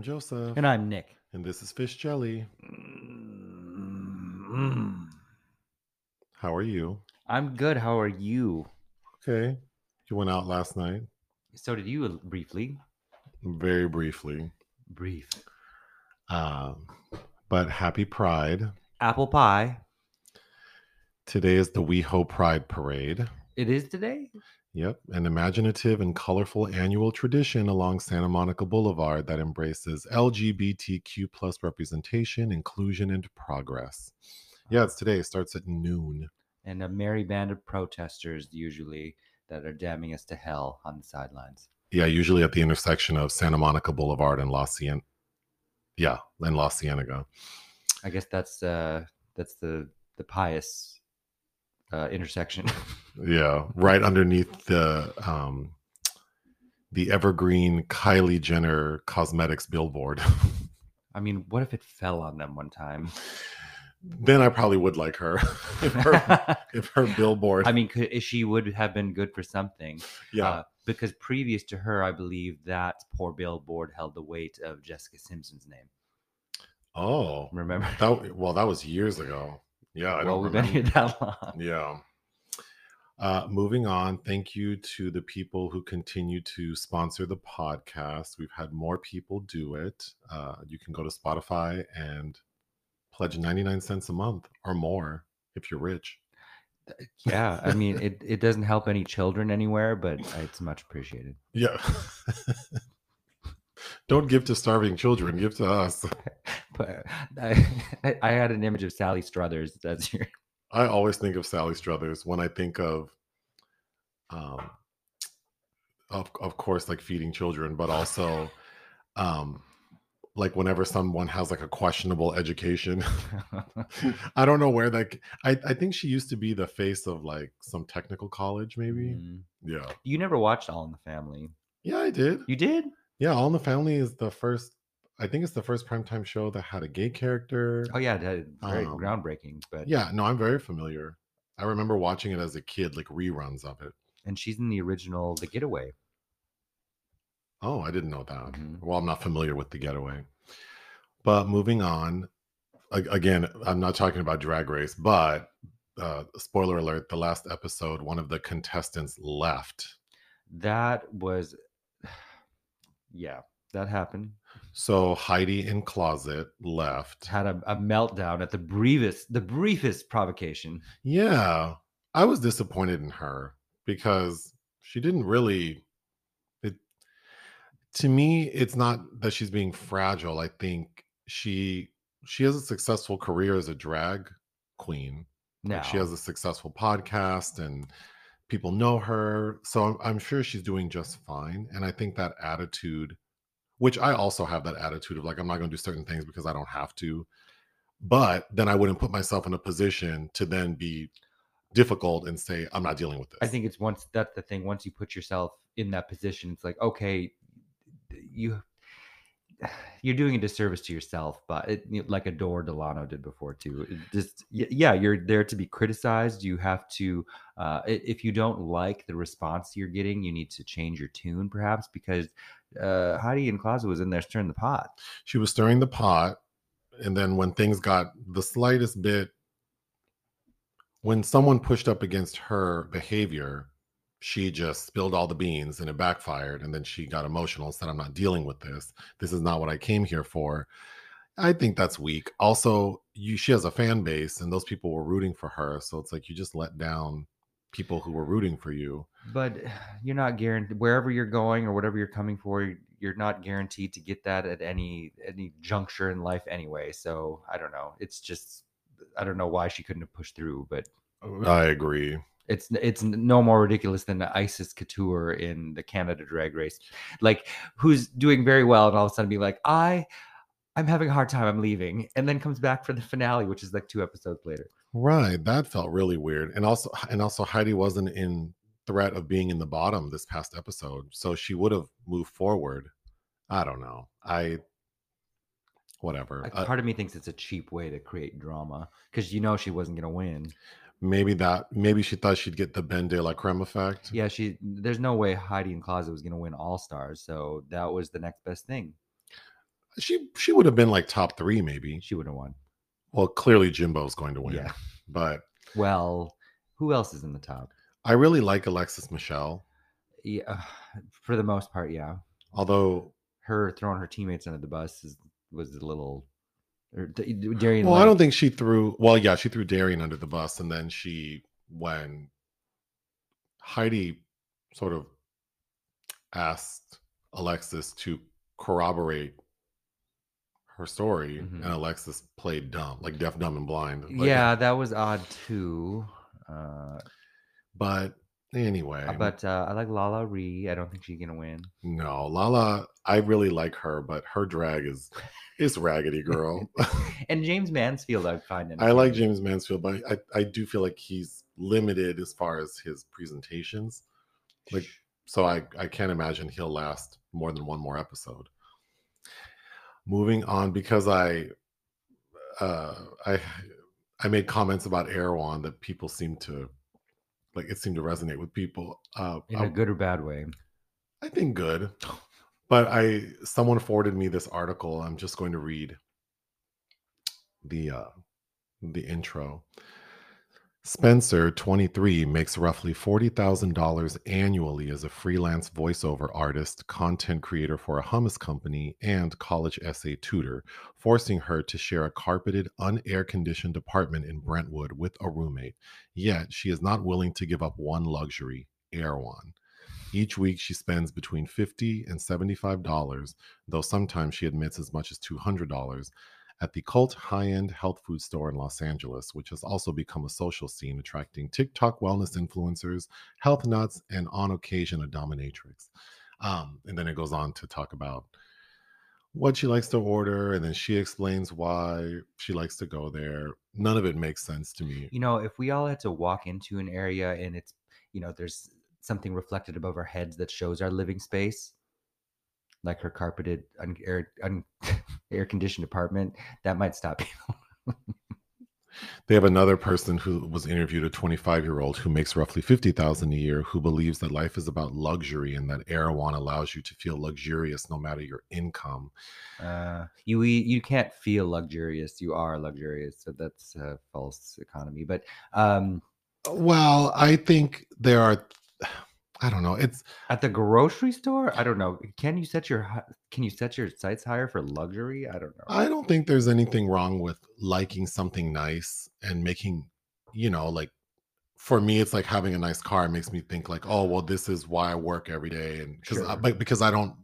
I'm Joseph. And I'm Nick. And this is Fish Jelly. Mm. How are you? I'm good. How are you? Okay. You went out last night? So did you uh, briefly. Very briefly. Brief. Um, but happy Pride. Apple pie. Today is the WeHo Pride Parade. It is today? Yep, an imaginative and colorful annual tradition along Santa Monica Boulevard that embraces LGBTQ plus representation, inclusion, and progress. Yeah, it's today. It starts at noon. And a merry band of protesters, usually, that are damning us to hell on the sidelines. Yeah, usually at the intersection of Santa Monica Boulevard and La Cienega. Yeah, and La Cienega. I guess that's uh that's the the pious uh, intersection. yeah, right underneath the um the evergreen Kylie Jenner cosmetics billboard. I mean, what if it fell on them one time? Then I probably would like her if her if her billboard. I mean, could, she would have been good for something. yeah, Uh, because previous to her, I believe that poor billboard held the weight of Jessica Simpson's name. oh, Remember? that well, that was years ago. Yeah, I well, don't we've been here that long. Yeah. Uh, moving on, thank you to the people who continue to sponsor the podcast. We've had more people do it. Uh, you can go to Spotify and pledge 99 cents a month or more if you're rich. Yeah, I mean, it, it doesn't help any children anywhere, but it's much appreciated. Yeah. Don't give to starving children, give to us. But I, I had an image of Sally Struthers. as your I always think of Sally Struthers when I think of, um, of of course, like feeding children, but also, um, like whenever someone has like a questionable education. I don't know where that. I I think she used to be the face of like some technical college, maybe. Mm. Yeah, You never watched All in the Family. yeah, I did. You did? Yeah, All in the Family is the first. I think it's the first primetime show that had a gay character. Oh yeah, very Um, groundbreaking. But Yeah, no, I'm very familiar. I remember watching it as a kid, like reruns of it. and she's in the original The Getaway. Oh, I didn't know that. Mhm. Well, I'm not familiar with the getaway. But moving on, again, I'm not talking about Drag Race, but uh, spoiler alert: the last episode, one of the contestants left. That was, yeah, that happened. So Heidi N Closet left. Had a, a meltdown at the briefest, the briefest provocation. Yeah, I was disappointed in her because she didn't really. It to me, it's not that she's being fragile. I think she she has a successful career as a drag queen. No, Like she has a successful podcast and people know her. So I'm, I'm sure she's doing just fine. And I think that attitude, which I also have that attitude of like, I'm not going to do certain things because I don't have to. But then I wouldn't put myself in a position to then be difficult and say, I'm not dealing with this. I think it's once that's the thing. Once you put yourself in that position, it's like okay, you you're doing a disservice to yourself. But it, like Adore Delano did before too. It just yeah, you're there to be criticized. You have to uh, if you don't like the response you're getting, you need to change your tune perhaps because uh, Heidi Closet was in there stirring the pot. she was stirring the pot. And then when things got the slightest bit, when someone pushed up against her behavior, she just spilled all the beans and it backfired. And then she got emotional and said, I'm not dealing with this. This is not what I came here for. I think that's weak. Also, you she has a fan base and those people were rooting for her. So it's like you just let down people who were rooting for you. But you're not guaranteed wherever you're going or whatever you're coming for you're not guaranteed to get that at any any juncture in life anyway so i don't know it's just i don't know why she couldn't have pushed through but oh. I agree. it's it's no more ridiculous than the Icesis Couture in the canada drag race like who's doing very well and all of a sudden be like i i'm having a hard time i'm leaving and then comes back for the finale which is like two episodes later Right. That felt really weird. And also and also Heidi wasn't in threat of being in the bottom this past episode. So she would have moved forward. I don't know. I whatever. Like, Uh, part of me thinks it's a cheap way to create drama because you know she wasn't going to win maybe that maybe she thought she'd get the BenDeLaCreme effect. Yeah, she. There's no way Heidi N Closet was going to win All Stars, so that was the next best thing. She she would have been like top three, maybe. She would have won. Well, clearly Jimbo's going to win. Yeah. But Well, who else is in the top? I really like Alexis Michelle. Yeah, for the most part, yeah. Although Her throwing her teammates under the bus is, was a little. Or D- D- Darienne. well, I don't think she threw well, yeah, she threw Darienne under the bus, and then she when Heidi sort of asked Alexis to corroborate her story, Mhm. and Alexis played dumb, like deaf, dumb, and blind. Like, Yeah, that was odd too. Uh, But anyway, but uh, I like LaLa Ri. I don't think she's gonna win. no, Lala, I really like her, but her drag is is raggedy girl. And Jaymes Mansfield, I find. I like. Jaymes Mansfield, but I, I do feel like he's limited as far as his presentations. Like, so I, I can't imagine he'll last more than one more episode. Moving on, because I uh I I made comments about Erewhon that people seem to like it seemed to resonate with people. Uh in I, a good or bad way. I think good. But I someone forwarded me this article. I'm just going to read the uh the intro. Spencer, 23, makes roughly $40,000 annually as a freelance voiceover artist, content creator for a hummus company, and college essay tutor, forcing her to share a carpeted, unair conditioned apartment in Brentwood with a roommate. Yet, she is not willing to give up one luxury, Erewhon. Each week, she spends between 50 and $75, though sometimes she admits as much as $200, at the cult high end health food store in Los Angeles, which has also become a social scene attracting TikTok wellness influencers, health nuts, and on occasion a dominatrix. Um, and then it goes on to talk about what she likes to order, and then she explains why she likes to go there. None of it makes sense to me. You know, if we all had to walk into an area and it's, you know, there's something reflected above our heads that shows our living space, like her carpeted, un- air, un- air conditioned apartment, that might stop people. They have another person who was interviewed, a 25 year old who makes roughly 50,000 a year, who believes that life is about luxury and that Erewhon allows you to feel luxurious no matter your income. Uh, you you can't feel luxurious. You are luxurious. So that's a false economy. But um, Well, I think there are, I don't know. It's, at the grocery store, I don't know. Can you set your can you set your sights higher for luxury? I don't know. I don't think there's anything wrong with liking something nice and making, you know, like for me, it's like having a nice car. It makes me think like, oh, well, this is why I work every day, and because Sure. but because I don't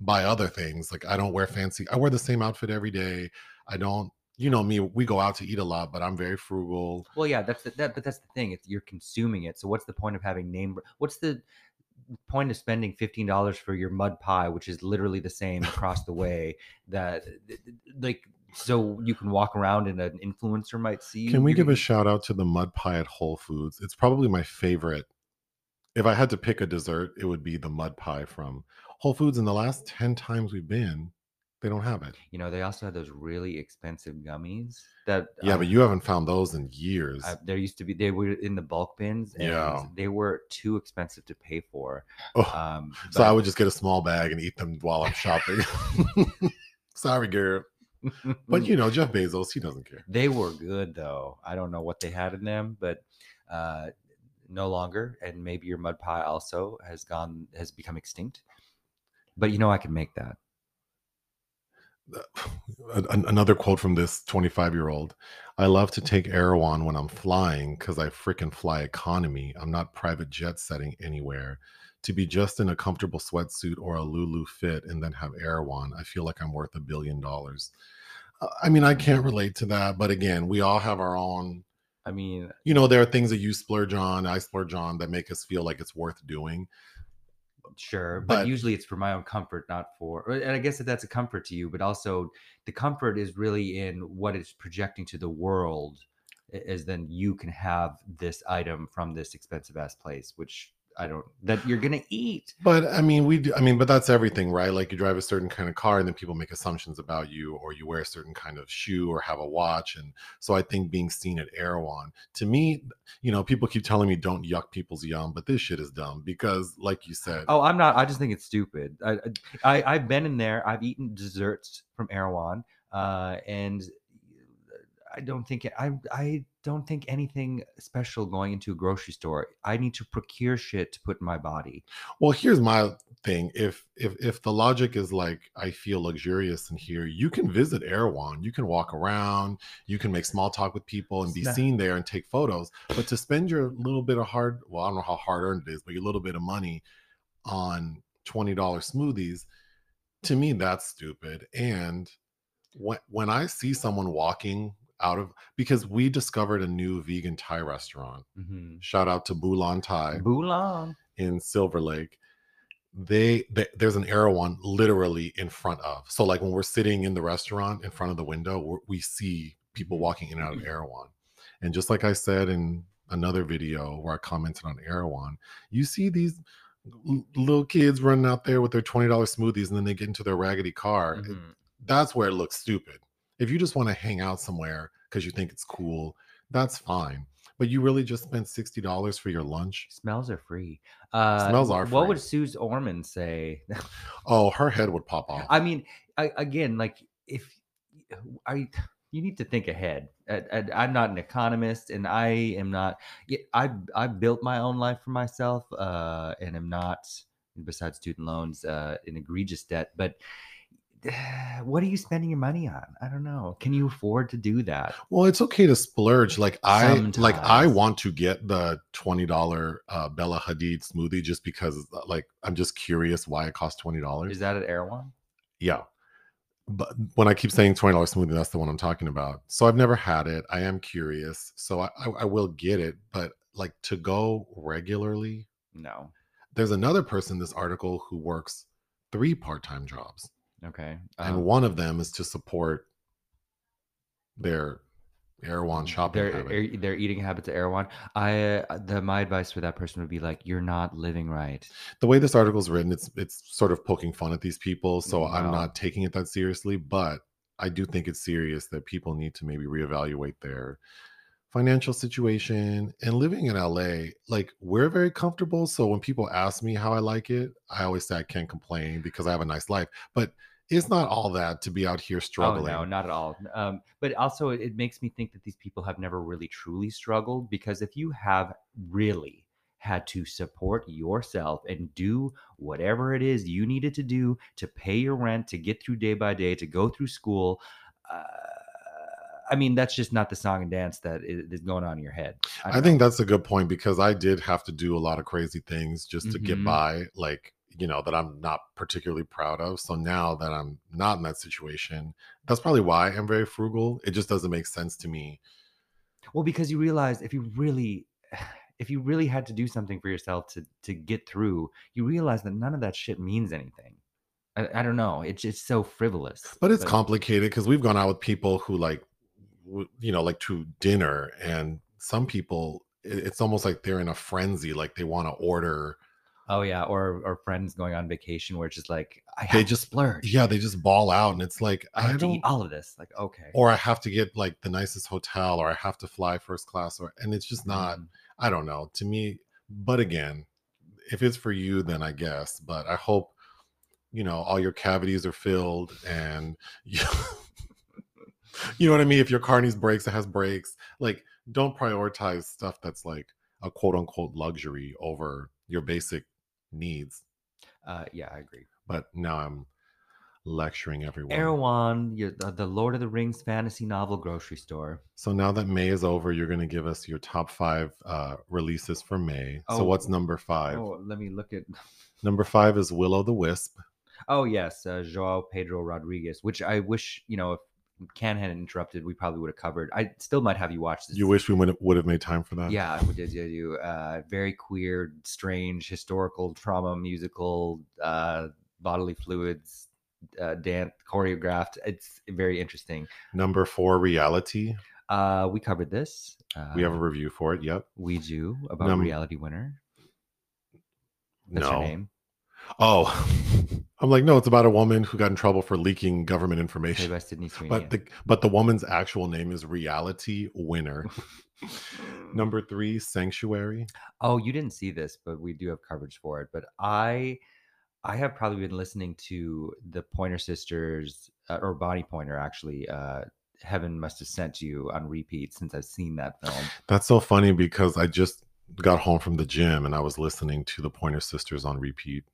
buy other things. Like I don't wear fancy. I wear the same outfit every day. I don't. You know me. We go out to eat a lot, but I'm very frugal. Well, yeah, that's the, that, but that's the thing. It's you're consuming it. So what's the point of having name? What's the point of spending fifteen dollars for your mud pie, which is literally the same across the way? That like so you can walk around and an influencer might see. Can we give a shout out to the mud pie at Whole Foods? It's probably my favorite. If I had to pick a dessert, it would be the mud pie from Whole Foods. In the last 10 times we've been, they don't have it. You know, they also had those really expensive gummies that Yeah, uh, but you haven't found those in years. There used to be they were in the bulk bins and Yeah. they were too expensive to pay for. Oh, Um, so I would just get a small bag and eat them while I'm shopping. Sorry, girl. But you know, Jeff Bezos, he doesn't care. They were good though. I don't know what they had in them, but uh, no longer. And maybe your mud pie also has gone has become extinct. But you know, I can make that. An- Another quote from this 25 year old I love to take Erewhon when I'm flying because I freaking fly economy. I'm not private jet setting anywhere. To be just in a comfortable sweatsuit or a Lulu fit and then have Erewhon, I feel like I'm worth a billion dollars. Uh, I mean, I can't relate to that, but again, we all have our own. I mean, You know, there are things that you splurge on, I splurge on that make us feel like it's worth doing. Sure, but, But- usually it's for my own comfort, not for. And I guess that that's a comfort to you, but also the comfort is really in what it's projecting to the world, is then you can have this item from this expensive ass place, which I don't that you're gonna eat. But I mean, we do, I mean, but that's everything, right? Like you drive a certain kind of car and then people make assumptions about you, or you wear a certain kind of shoe or have a watch. And so I think being seen at Erewhon, to me, you know, people keep telling me don't yuck people's yum, but this shit is dumb because, like you said, Oh, I'm not. I just think it's stupid. I, I I've been in there. I've eaten desserts from Erewhon, uh, and I don't think I I don't think anything special going into a grocery store. I need to procure shit to put in my body. well, here's my thing. If if if the logic is like I feel luxurious in here, you can visit Erewhon, you can walk around, you can make small talk with people and be seen there and take photos. But to spend your little bit of hard, well, I don't know how hard earned it is, but your little bit of money on twenty dollars smoothies, to me that's stupid. And when when I see someone walking out of because we discovered a new vegan Thai restaurant. Mm-hmm. Shout out to Bulan Thai Boulan. in Silver Lake. They, they there's an Erewhon literally in front of. So like when we're sitting in the restaurant in front of the window, we're, we see people walking in and out of Erewhon. And just like I said in another video where I commented on Erewhon, you see these little kids running out there with their $20 smoothies and then they get into their raggedy car. Mhm. That's where it looks stupid. If you just want to hang out somewhere because you think it's cool, that's fine. But you really just spent $60 for your lunch? Smells are free. Uh, Smells are What free. would Suze Orman say? Oh, her head would pop off. I mean, I, again, like if I, you need to think ahead. I, I'm not an economist, and I am not. I I built my own life for myself, uh, and am not, besides student loans, uh, in egregious debt. But what are you spending your money on? I don't know. Can you afford to do that? Well, it's okay to splurge. Like I like I want to get the twenty dollar uh, Bella Hadid smoothie just because uh, like I'm just curious why it costs twenty dollars. Is that at Erewhon? Yeah, but when I keep saying twenty dollars smoothie, that's the one I'm talking about. So I've never had it. I am curious, so I, I, I will get it. But like to go regularly, No. there's another person in this article who works three part time jobs, Okay. and Um, one of them is to support their Erewhon shopping their habit. their eating habits at Erewhon. I uh, the my advice for that person would be like, you're not living right. the way this article is written, it's it's sort of poking fun at these people. So I'm not taking it that seriously, but I do think it's serious that people need to maybe reevaluate their financial situation and living in LA. Like we're very comfortable. So when people ask me how I like it, I always say I can't complain because I have a nice life. But it's not all that to be out here struggling. Oh no, not at all. Um, but also, it, it makes me think that these people have never really truly struggled because if you have really had to support yourself and do whatever it is you needed to do to pay your rent, to get through day by day, to go through school. Uh, I mean, that's just not the song and dance that is, going on in your head. I don't think that's a good point because I did have to do a lot of crazy things just to get Mhm. by, like, you know, that I'm not particularly proud of. So now that I'm not in that situation, that's probably why I'm very frugal. It just doesn't make sense to me. Well, because you realize if you really if you really had to do something for yourself to to get through, you realize that none of that shit means anything. I, I don't know. It's just so frivolous. But it's complicated because we've gone out with people who like, you know, like to dinner, and some people, it's almost like they're in a frenzy, like they want to order. Oh yeah, or or friends going on vacation where it's just like I They just- splurge. Yeah, they just ball out, and it's like I I, have to don't. eat all of this. Like okay, Or I have to get like the nicest hotel, or I have to fly first class, or and it's just not. Mm. I don't know. To me, but again, if it's for you, then I guess. But I hope you know all your cavities are filled and you, you know what I mean. If your car needs brakes, it has brakes. Like, don't prioritize stuff that's like a quote unquote luxury over your basic needs. Uh, yeah, I agree. But now I'm lecturing everyone. Erewhon, the, the Lord of the Rings fantasy novel grocery store. So now that May is over, you're going to give us your top five uh, releases for May. So Oh. what's number five? Oh, let me look at. Number five is Will-o'-the-Wisp. Oh yes, uh, João Pedro Rodrigues, which I wish you know if Cannes hadn't interrupted, we probably would have covered. I still might have you watch this. You wish we would would have made time for that. Yeah, we did. Yeah, you. Uh, very queer, strange, historical trauma, musical, uh, bodily fluids, uh, dance, choreographed. It's very interesting. Number four, Reality. Uh, we covered this. Uh, We have a review for it. Yep. we do about Num- reality winner. That's her No. name. Oh, I'm like, no, it's about a woman who got in trouble for leaking government information. by Sydney Sweeney. But the but the woman's actual name is Reality Winner. Number three, Sanctuary. Oh, you didn't see this, but we do have coverage for it. But I, I have probably been listening to the Pointer Sisters uh, or Bonnie Pointer actually. Uh, Heaven must have sent you on repeat since I've seen that film. That's so funny because I just got home from the gym and I was listening to the Pointer Sisters on repeat.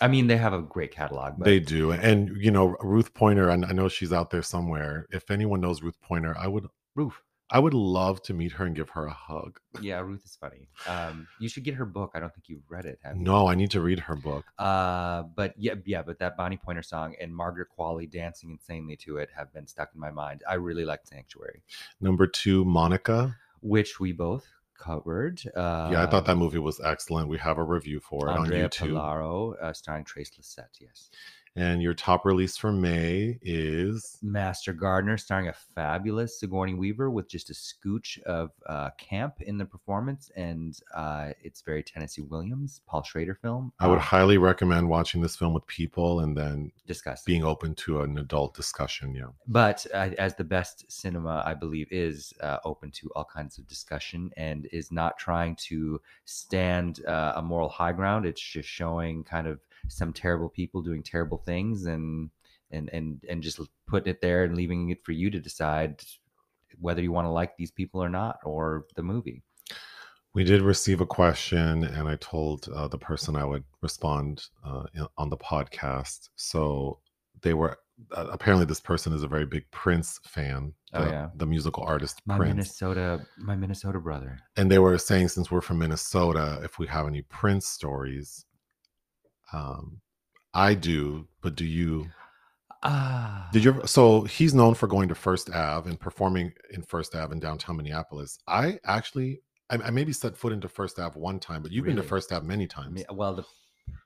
I mean, they have a great catalog. But They do, and you know Ruth Pointer. and I know she's out there somewhere. If anyone knows Ruth Pointer, I would Ruth, I would love to meet her and give her a hug. yeah, Ruth is funny. Um, you should get her book. I don't think you've read it. Have you? No, I need to read her book. Uh, but yeah, yeah, but that Bonnie Pointer song and Margaret Qualley dancing insanely to it have been stuck in my mind. I really like Sanctuary, Number two, Monica. which we both covered. Uh, Yeah, I thought that movie was excellent. We have a review for it Andrea on YouTube. Pallaoro, uh, starring Trace Lysette. Yes, And your top release for May is Master Gardener, starring a fabulous Sigourney Weaver with just a scooch of uh, camp in the performance, and uh, it's very Tennessee Williams, Paul Schrader film. I would Uh, highly recommend watching this film with people and then discuss. being open to an adult discussion. Yeah. but uh, as the best cinema i believe is uh, open to all kinds of discussion and is not trying to stand uh, a moral high ground it's just showing kind of some terrible people doing terrible things and and and and just putting it there and leaving it for you to decide whether you want to like these people or not or the movie We did receive a question, and I told uh, the person I would respond uh, in- on the podcast. So they were uh, apparently this person is a very big Prince fan. Oh, the, yeah. the musical artist my Prince. minnesota my minnesota brother and they were saying since we're from Minnesota, if we have any Prince stories. Um, I do, but do you? ah Did you? Ever, so he's known for going to First Ave and performing in First Ave in downtown Minneapolis. I actually, I, I maybe set foot into First Ave one time, but you've been to First Ave many I times. mean, well, the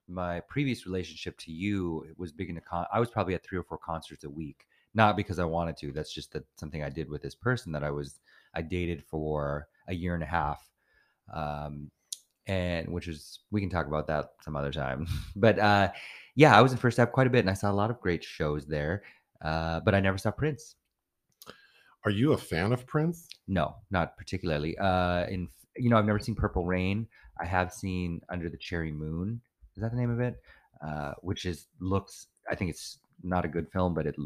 my previous relationship to you was big into con. I was probably at three or four concerts a week, not because I wanted to. That's just that something I did with this person that I was I dated for a year and a half, um, and which is we can talk about that some other time. but uh, yeah, I was in First Step quite a bit, and I saw a lot of great shows there. Uh, but I never saw Prince. Are you a fan of Prince? No, not particularly. Uh, in you know, I've never seen Purple Rain. I have seen Under the Cherry Moon. Is that the name of it? Uh, which is looks. I think it's not a good film, but it.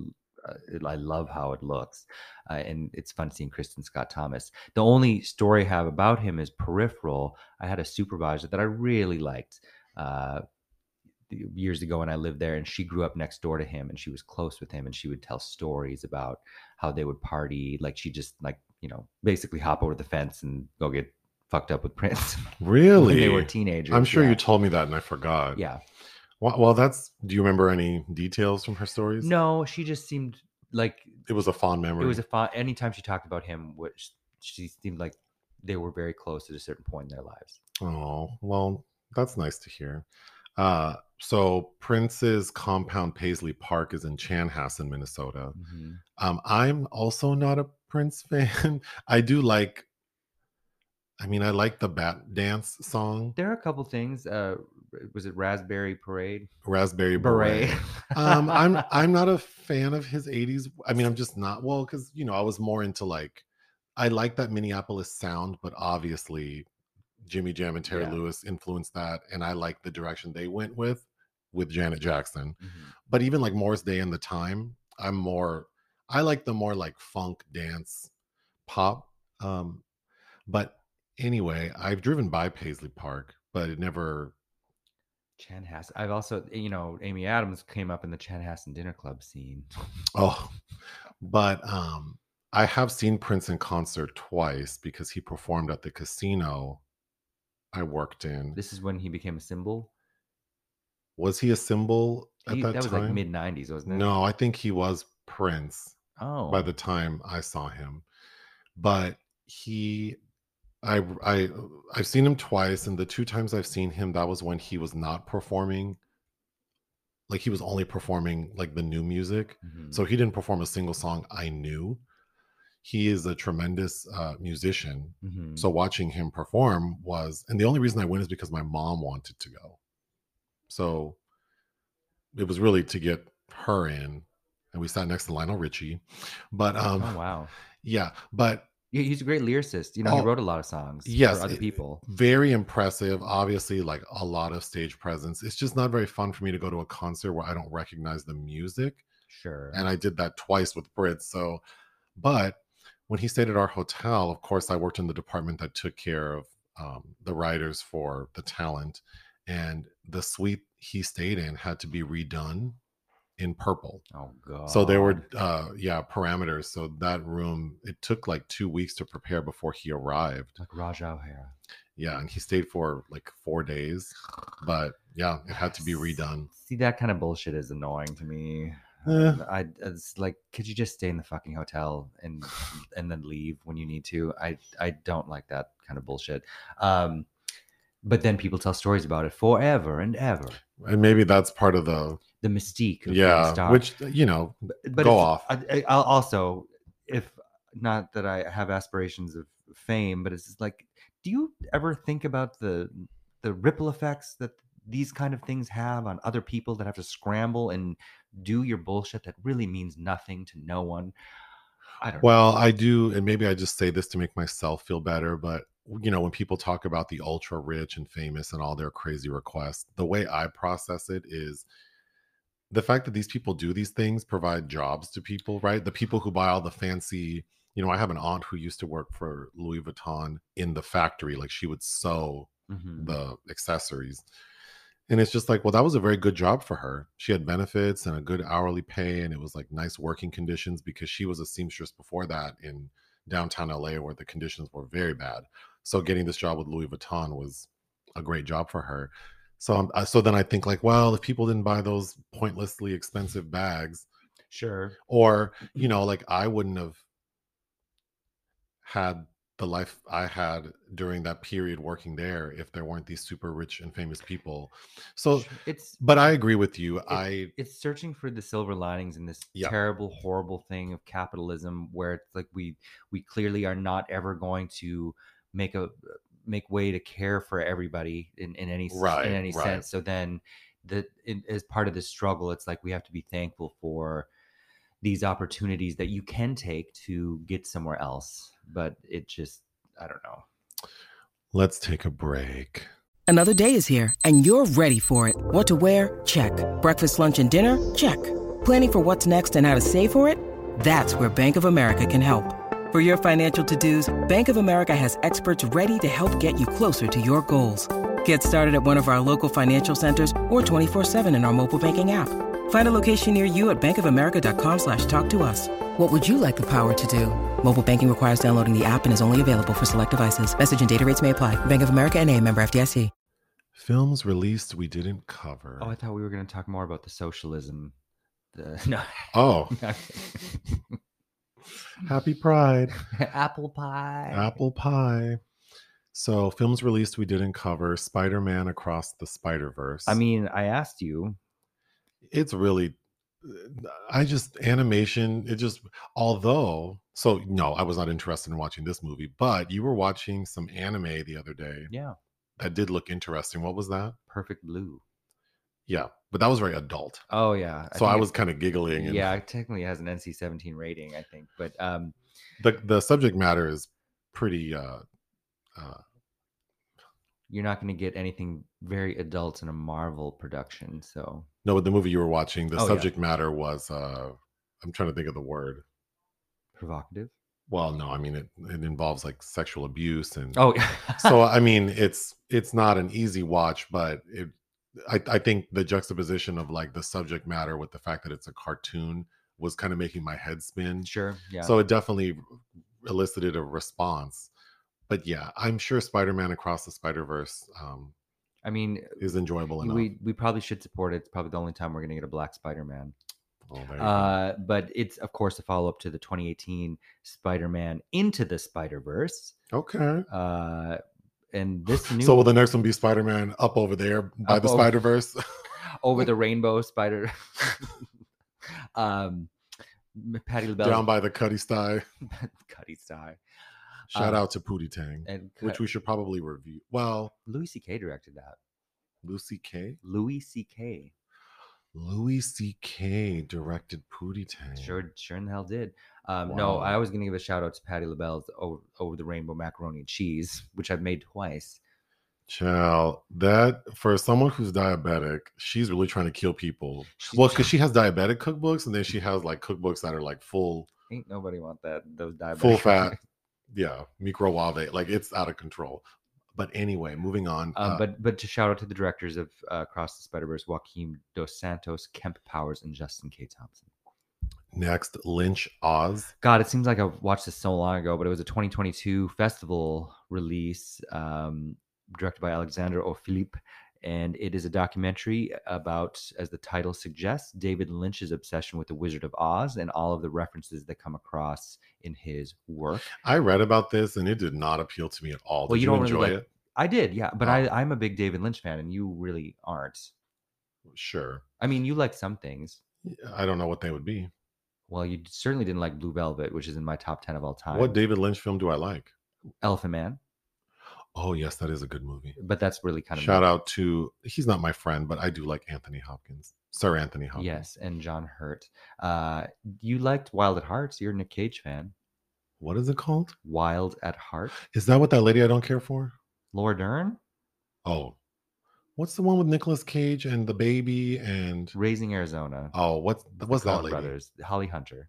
It I love how it looks, uh, and it's fun seeing Kristin Scott Thomas. The only story I have about him is Peripheral. I had a supervisor that I really liked. Uh, years ago when I lived there, and she grew up next door to him, and she was close with him, and she would tell stories about how they would party. Like she just like you know basically hop over the fence and go get fucked up with Prince Really? when they were teenagers. I'm sure yeah. you told me that and I forgot. Yeah. Well, well, that's. Do you remember any details from her stories? No, she just seemed like It was a fond memory. it was a fond. Anytime she talked about him, which she seemed like they were very close at a certain point in their lives. Oh, well, that's nice to hear. Uh, so Prince's compound Paisley Park is in Chanhassen, Minnesota. Mhm. Um, I'm also not a Prince fan. I do like. I mean, I like the Bat Dance song, There are a couple things. Uh, was it Raspberry Parade? Raspberry Beret. Beret. um, I'm I'm not a fan of his '80s. I mean, I'm just not. Well, because you know, I was more into like, I like that Minneapolis sound, but obviously, Jimmy Jam and Terry Yeah. Lewis influenced that, and I like the direction they went with with Janet Jackson. Mhm. But even like Morris Day and the Time, I'm more. I like the more like funk dance, pop. Um, but anyway, I've driven by Paisley Park, but it never. Chanhassen. I've also, you know, Amy Adams came up in the Chanhassen Dinner Club scene. Oh, but um, I have seen Prince in concert twice because he performed at the casino I worked in. This is when he became a symbol. Was he a symbol at He- that, that was time? like mid '90s, wasn't it? No, I think he was Prince Oh, by the time I saw him. But he, I, I, I've seen him twice, and the two times I've seen him, that was when he was not performing. Like he was only performing like the new music. Mhm. So he didn't perform a single song I knew. He is a tremendous uh, musician. Mhm. So watching him perform was, and the only reason I went is because my mom wanted to go. So it was really to get her in, and we sat next to Lionel Richie. But um, oh wow, yeah, but he's a great lyricist. You know, he Oh, wrote a lot of songs yes, for other people. very impressive. Obviously, like a lot of stage presence. It's just not very fun for me to go to a concert where I don't recognize the music. Sure. and I did that twice with Brits. So, but when he stayed at our hotel, of course, I worked in the department that took care of um, the writers for the talent, and the suite he stayed in had to be redone in purple. oh god. So there were, uh, yeah, parameters. So that room, it took like two weeks to prepare before he arrived. like Raja O'Hara. Yeah, and he stayed for like four days, but yeah, it had to be redone. See that kind of bullshit is annoying to me. Eh. I it's like, could you just stay in the fucking hotel and and then leave when you need to? I I don't like that kind of bullshit. Um, but then people tell stories about it forever and ever. And maybe that's part of the The mystique of yeah, star. which you know, but, go off. I, I, also, if not that I have aspirations of fame, but it's just like, do you ever think about the the ripple effects that these kind of things have on other people that have to scramble and do your bullshit that really means nothing to no one? I don't. know. Well, I do, and maybe I just say this to make myself feel better, but you know, when people talk about the ultra rich and famous and all their crazy requests, the way I process it is the fact that these people do these things provide jobs to people, right? The people who buy all the fancy, you know, I have an aunt who used to work for Louis Vuitton in the factory, like she would sew Mhm. the accessories. And it's just like, well, that was a very good job for her. She had benefits and a good hourly pay, and it was like nice working conditions because she was a seamstress before that in downtown LA where the conditions were very bad. So getting this job with Louis Vuitton was a great job for her. So, I'm, so then I think like, well, if people didn't buy those pointlessly expensive bags, Sure. or you mm-hmm. know, like I wouldn't have had the life I had during that period working there if there weren't these super rich and famous people. So, it's but I agree with you. I it's searching for the silver linings in this Yeah. terrible horrible thing of capitalism where it's like we we clearly are not ever going to make a make way to care for everybody in, in any Right, in any right. sense so then the in, as part of this struggle it's like we have to be thankful for these opportunities that you can take to get somewhere else but it just i don't know let's take a break. Another day is here, and you're ready for it. What to wear? Check. Breakfast, lunch, and dinner? Check. Planning for what's next and how to save for it? That's where Bank of America can help. For your financial to dos, Bank of America has experts ready to help get you closer to your goals. Get started at one of our local financial centers or 24-7 in our mobile banking app. Find a location near you at bankofamerica.com slash talk to us. What would you like the power to do? Mobile banking requires downloading the app and is only available for select devices. Message and data rates may apply. Bank of America and a member FDIC. Films released we didn't cover. oh i thought we were going to talk more about the socialism the oh. no Oh, happy Pride. apple pie Apple Pie. So, films released we didn't cover Spider Man Across the Spider Verse. I mean, I asked you. it's really i just animation it just although so no i was not interested in watching this movie but you were watching some anime the other day Yeah, that did look interesting what was that Perfect Blue. Yeah but that was very adult Oh yeah. so i was kind of giggling and Yeah, it technically has an NC-17 rating, I think, but um, the, the subject matter is pretty uh uh you're not going to get anything very adult in a Marvel production. So no but the movie you were watching the Oh, yeah. subject matter was uh i'm trying to think of the word provocative. well no i mean it, it involves like sexual abuse and Oh yeah. so I mean, it's it's not an easy watch, but it I, I think the juxtaposition of like the subject matter with the fact that it's a cartoon was kind of making my head spin. sure. Yeah. So it definitely elicited a response. But yeah, I'm sure Spider-Man Across the Spider-Verse um, I mean, is enjoyable enough. we we probably should support it. It's probably the only time we're going to get a Black Spider-Man. Oh, there you go. Uh, but it's of course a follow-up to the 2018 Spider-Man Into the Spider-Verse. okay. Uh, and this new So will the next one be Spider-Man up over there by Up the over- Spider-Verse? over the rainbow spider. um, Patty LaBelle, Down by the Cuddy Sty. Cuddy Sty, Shout Uh, out to Pootie Tang, and which we should probably review. Well, Louis C.K. directed that. Lucy K. Louis C.K. Louis C.K. directed Pootie Tang. Sure, sure in the hell did. Um, No, I was going to give a shout out to Patty LaBelle's over, over the Rainbow Macaroni and Cheese, which I've made twice. Child, that for someone who's diabetic, she's really trying to kill people. She's Well, because she has diabetic cookbooks, and then she has like cookbooks that are like full, Ain't nobody want that. Those diabetic. full fat, yeah, microwave. Like it's out of control. But anyway, moving on. Um, uh, but but to shout out to the directors of uh, Across the Spider Verse, Joaquin Dos Santos, Kemp Powers, and Justin K. Thompson. Next, Lynch Oz. God, it seems like I watched this so long ago, but it was a 2022 festival release um, directed by Alexander O. Philippe. And it is a documentary about, as the title suggests, David Lynch's obsession with the Wizard of Oz and all of the references that come across in his work. I read about this, and it did not appeal to me at all. Well, you you, don't really enjoy like- it? I did, yeah, but Oh. I, I'm a big David Lynch fan, and you really aren't. Sure. I mean, you like some things. I don't know what they would be. Well, you certainly didn't like Blue Velvet, which is in my top 10 of all time. What David Lynch film do I like? Elephant Man, Oh, yes, that is a good movie. but that's really kind of Shout out to he's not my friend, but I do like Anthony Hopkins, Sir Anthony Hopkins. Yes, and John Hurt. Uh, you liked Wild at Heart. You're a Nick Cage fan. What is it called? Wild at Heart. Is that what that lady I don't care for? Laura Dern. Oh, what's the one with Nicolas Cage and the baby and Raising Arizona. oh, what's The what's that lady? Brothers. Holly Hunter.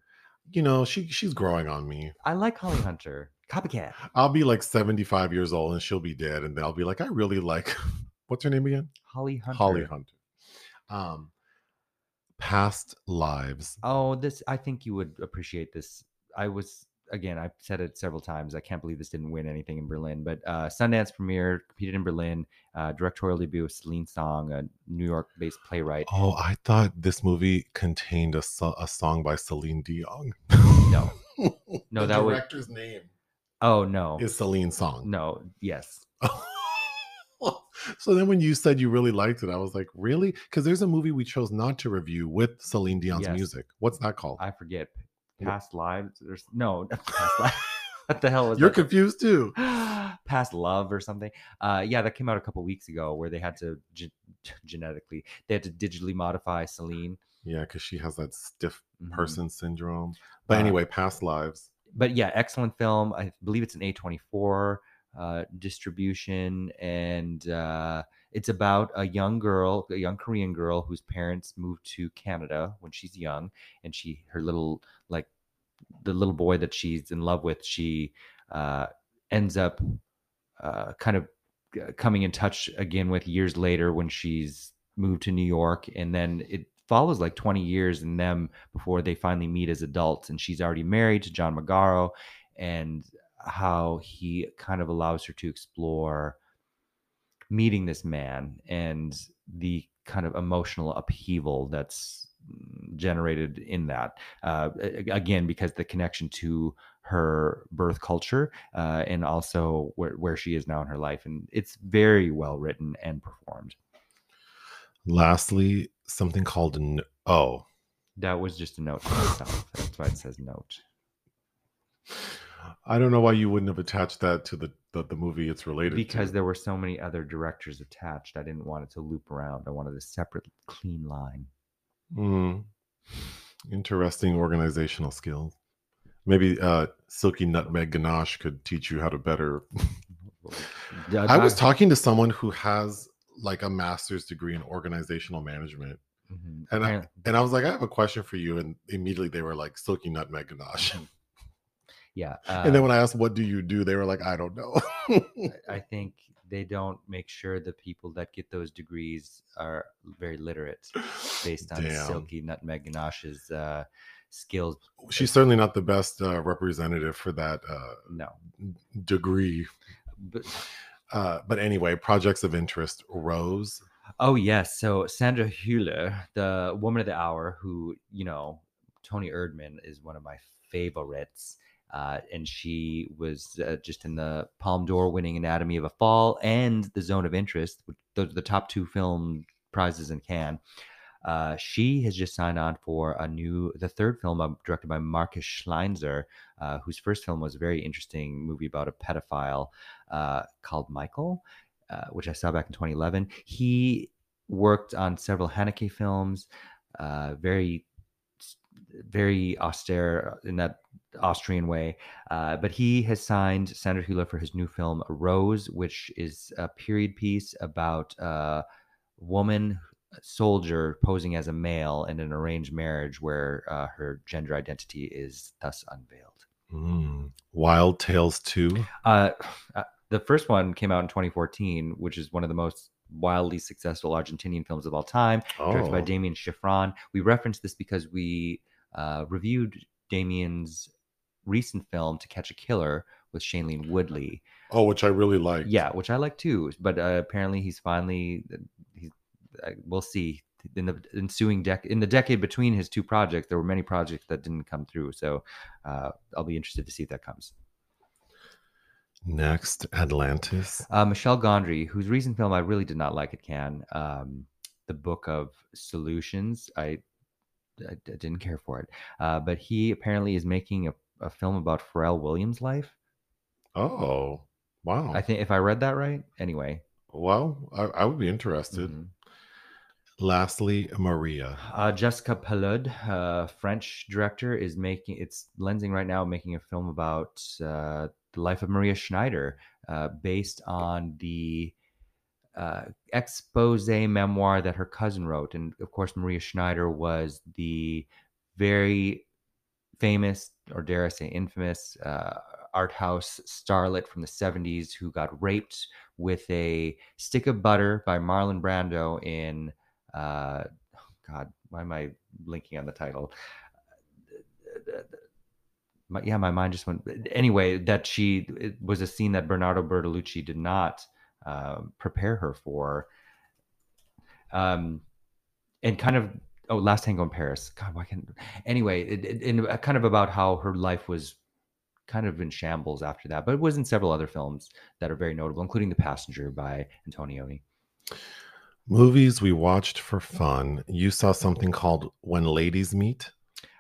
You know, she she's growing on me. I like Holly Hunter. Copycat. I'll be like seventy five years old and she'll be dead, and then I'll be like, I really like. What's her name again? Holly Hunter. Holly Hunter. Um, past lives. Oh, this. I think you would appreciate this. I was again. I've said it several times. I can't believe this didn't win anything in Berlin, but uh, Sundance premiere competed in Berlin. Uh, directorial debut of Celine Song, a New York-based playwright. Oh, I thought this movie contained a, so- a song by Celine Dion. No. No, the that would- director's name Oh no, is Celine Song. no, yes. so then when you said you really liked it, I was like, really? Because there's a movie we chose not to review with Celine Dion's Yes. music. What's that called? I forget. Past lives. There's no past lives. what the hell was You're that? confused too. past love or something. Uh, yeah, that came out a couple weeks ago where they had to ge- genetically they had to digitally modify Celine. Yeah, because she has that stiff Mhm. person syndrome. But Uh, anyway, past lives. But yeah, excellent film. I believe it's an A24 uh, distribution, and uh, it's about a young girl, a young Korean girl whose parents moved to Canada when she's young, and she her little like the little boy that she's in love with, she uh, ends up uh, kind of coming in touch again with years later when she's moved to New York, and then it follows like 20 years in them before they finally meet as adults, and she's already married to John Magaro, and how he kind of allows her to explore meeting this man and the kind of emotional upheaval that's generated in that uh, again because the connection to her birth culture uh, and also where, where she is now in her life and it's very well written and performed. Lastly, something called an oh. that was just a note to myself. That's why it says note. I don't know why you wouldn't have attached that to the the, the movie it's related because to. there were so many other directors attached i didn't want it to loop around i wanted a separate clean line Mm. Interesting organizational skills. Maybe uh, Silky Nutmeg Ganache could teach you how to better. I was talking to someone who has like a master's degree in organizational management, Mhm. and I, and I was like, I have a question for you, and immediately they were like, Silky Nutmeg Ganache. Yeah and then uh, when I asked, what do you do? They were like, I don't know. I think they don't make sure the people that get those degrees are very literate based on Damn. Silky Nutmeg Ganache's uh, skills. She's certainly not the best uh, representative for that uh, No, degree. but Uh, but anyway, projects of interest rose. oh yes. So Sandra Hüller, the woman of the hour, who you know, Toni Erdmann is one of my favorites. Uh, and she was uh, just in the Palme d'Or winning Anatomy of a Fall and The Zone of Interest, are the top two film prizes in Cannes. Uh, she has just signed on for a new, the third film directed by Markus Schleinzer, uh, whose first film was a very interesting movie about a pedophile uh, called Michael. uh, which I saw back in 2011. He worked on several Haneke films, very very austere in that Austrian way. Uh, but he has signed Sandra Hüller for his new film Rose, which is a period piece about a woman soldier posing as a male in an arranged marriage where uh, her gender identity is thus unveiled. Mm. Wild Tales 2. Uh, uh, the first one came out in 2014, which is one of the most wildly successful Argentinian films of all time, directed by Oh. Damien Szifron. We referenced this because we uh, reviewed Damien's recent film To Catch a Killer with Shailene Woodley. Oh, which I really like. Yeah, which I like too. But uh, apparently, he's finally he's. Uh, we'll see. In the ensuing dec in the decade between his two projects, there were many projects that didn't come through. So uh, I'll be interested to see if that comes. Next, Atlantis. Uh, Michel Gondry, whose recent film I really did not like at Cannes, um, The Book of Solutions. I, I, I didn't care for it. Uh, but he apparently is making a, a film about Pharrell Williams' life. Oh, wow. I think if I read that right. Anyway. well, I, I would be interested. mhm. Lastly, Maria. Uh, Jessica Palud, uh, French director, is making it's lensing right now, making a film about uh, the life of Maria Schneider, uh, based on the uh, expose memoir that her cousin wrote. And of course, Maria Schneider was the very famous, or dare I say, infamous uh, art house starlet from the 70s who got raped with a stick of butter by Marlon Brando in, uh, God, why am I blinking on the title? My, yeah, my mind just went. Anyway, that she was a scene that Bernardo Bertolucci did not uh, prepare her for. Um, and kind of oh, Last Tango in Paris. God, why can't? Anyway, it, it, and kind of about how her life was kind of in shambles after that, but it was in several other films that are very notable, including The Passenger by Antonioni. Movies we watched for fun. You saw something called When Ladies Meet.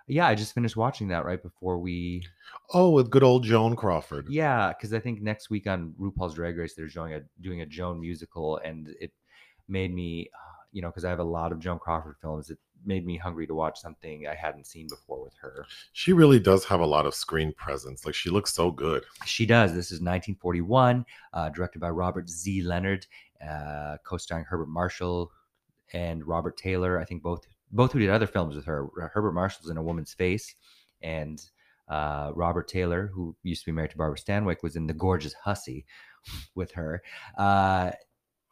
Yeah, I just finished watching that right before we. Oh, with good old Joan Crawford. Yeah, because I think next week on RuPaul's Drag Race they're doing a doing a Joan musical, and it made me, uh, you know, because I have a lot of Joan Crawford films. It made me hungry to watch something I hadn't seen before with her. She really does have a lot of screen presence. Like she looks so good. She does. This is 1941, uh, directed by Robert Z. Leonard, uh, co-starring Herbert Marshall and Robert Taylor. I think both both who did other films with her. Herbert Marshall's in A Woman's Face, and uh, Robert Taylor, who used to be married to Barbara Stanwyck, was in The Gorgeous Hussy with her.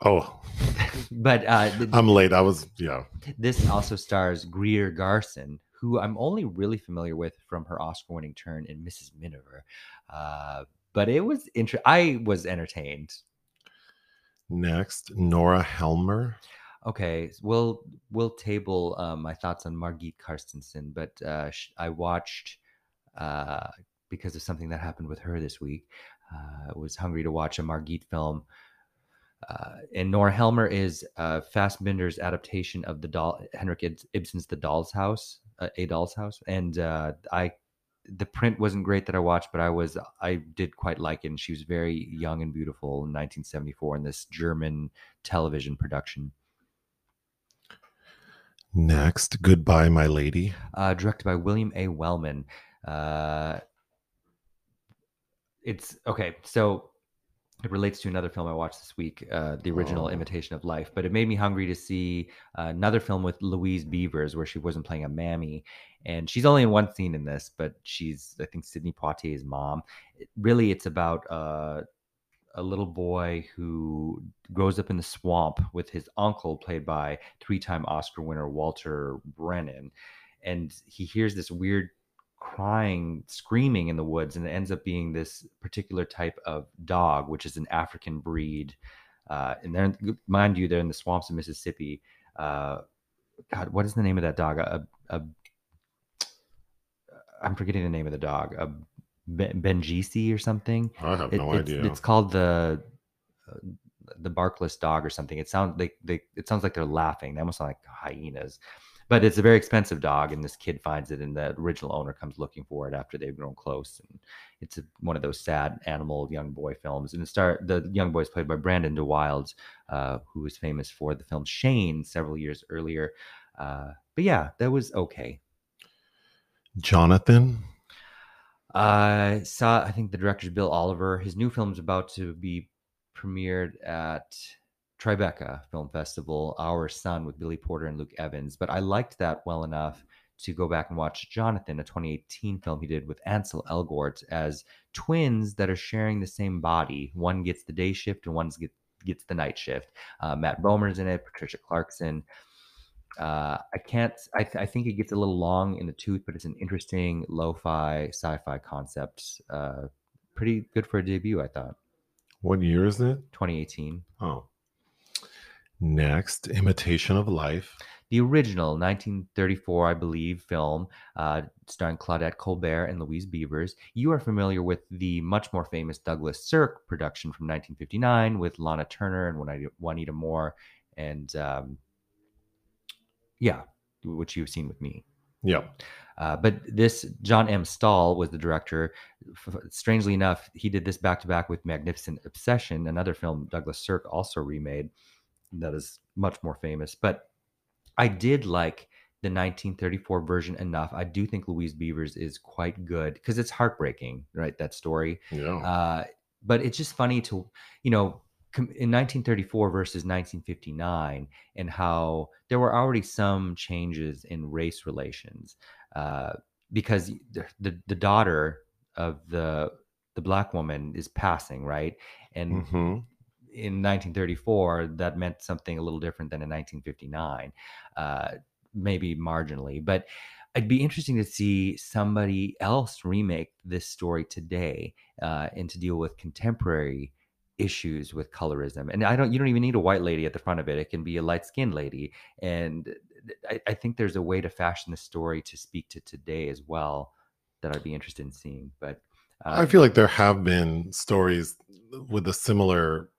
Oh, but uh, th- I'm late. I was, yeah. this also stars Greer Garson, who I'm only really familiar with from her Oscar-winning turn in Mrs. Miniver. Uh, but it was inter- I was entertained. Next, Nora Helmer. Okay, we'll we'll table uh, my thoughts on Margit Carstensen, but uh, sh- I watched uh, because of something that happened with her this week. Uh, was hungry to watch a Margit film. Uh, and Nora Helmer is uh, Fassbinder's adaptation of the doll Henrik Ibsen's The Doll's House, uh, A Doll's House, and uh, I the print wasn't great that I watched, but I was I did quite like it. And she was very young and beautiful in 1974 in this German television production, Next, Goodbye, My Lady. uh, directed by William A. Wellman. Uh, it's okay, so it relates to another film I watched this week, uh, the original Oh. Imitation of Life. But it made me hungry to see uh, another film with Louise Beavers where she wasn't playing a mammy, and she's only in one scene in this, but she's I think Sidney Poitier's mom. It, really, it's about uh, a little boy who grows up in the swamp with his uncle, played by three-time Oscar winner Walter Brennan, and he hears this weird crying, screaming in the woods, and it ends up being this particular type of dog, which is an African breed. Uh, and they're, mind you, they're in the swamps of Mississippi. Uh, God, what is the name of that dog? A, a, I'm forgetting the name of the dog. A Benjisi or something. I have It- no it's, idea. It's called the uh, the barkless dog or something. It sounds they, they it sounds like they're laughing. They almost sound like hyenas. But it's a very expensive dog, and this kid finds it, and the original owner comes looking for it after they've grown close. And it's a, one of those sad animal young boy films. And the star the young boy is played by Brandon deWilde, uh, who was famous for the film Shane several years earlier. Uh, but yeah, that was okay. Jonathan. I saw. I think the director's Bill Oliver. His new film is about to be premiered at Tribeca Film Festival, Our Son with Billy Porter and Luke Evans. But I liked that well enough to go back and watch Jonathan, a 2018 film he did with Ansel Elgort as twins that are sharing the same body. One gets the day shift and one get, gets the night shift. Uh, Matt Bomer's in it, Patricia Clarkson. Uh, I can't. I, th- I, think it gets a little long in the tooth, but it's an interesting lo-fi sci-fi concept. Uh, pretty good for a debut, I thought. What year is it? 2018. Oh. Next, Imitation of Life. The original 1934, I believe, film uh, starring Claudette Colbert and Louise Beavers. You are familiar with the much more famous Douglas Sirk production from 1959 with Lana Turner and Juanita, Moore, and um, yeah, which you've seen with me. Yeah. Uh, but this John M. Stahl was the director. F- strangely enough, he did this back to back with Magnificent Obsession, another film Douglas Sirk also remade that is much more famous. But I did like the 1934 version enough. I do think Louise Beavers is quite good because it's heartbreaking, right? That story. Yeah. Uh, but it's just funny to, you know, in 1934 versus 1959 and how there were already some changes in race relations uh, because the, the, the daughter of the the black woman is passing right and hmm in 1934 that meant something a little different than in 1959 uh, maybe marginally but it'd be interesting to see somebody else remake this story today uh, and to deal with contemporary issues with colorism and i don't you don't even need a white lady at the front of it it can be a light skinned lady and I, I think there's a way to fashion the story to speak to today as well that i'd be interested in seeing but uh, I feel like there have been stories with a similar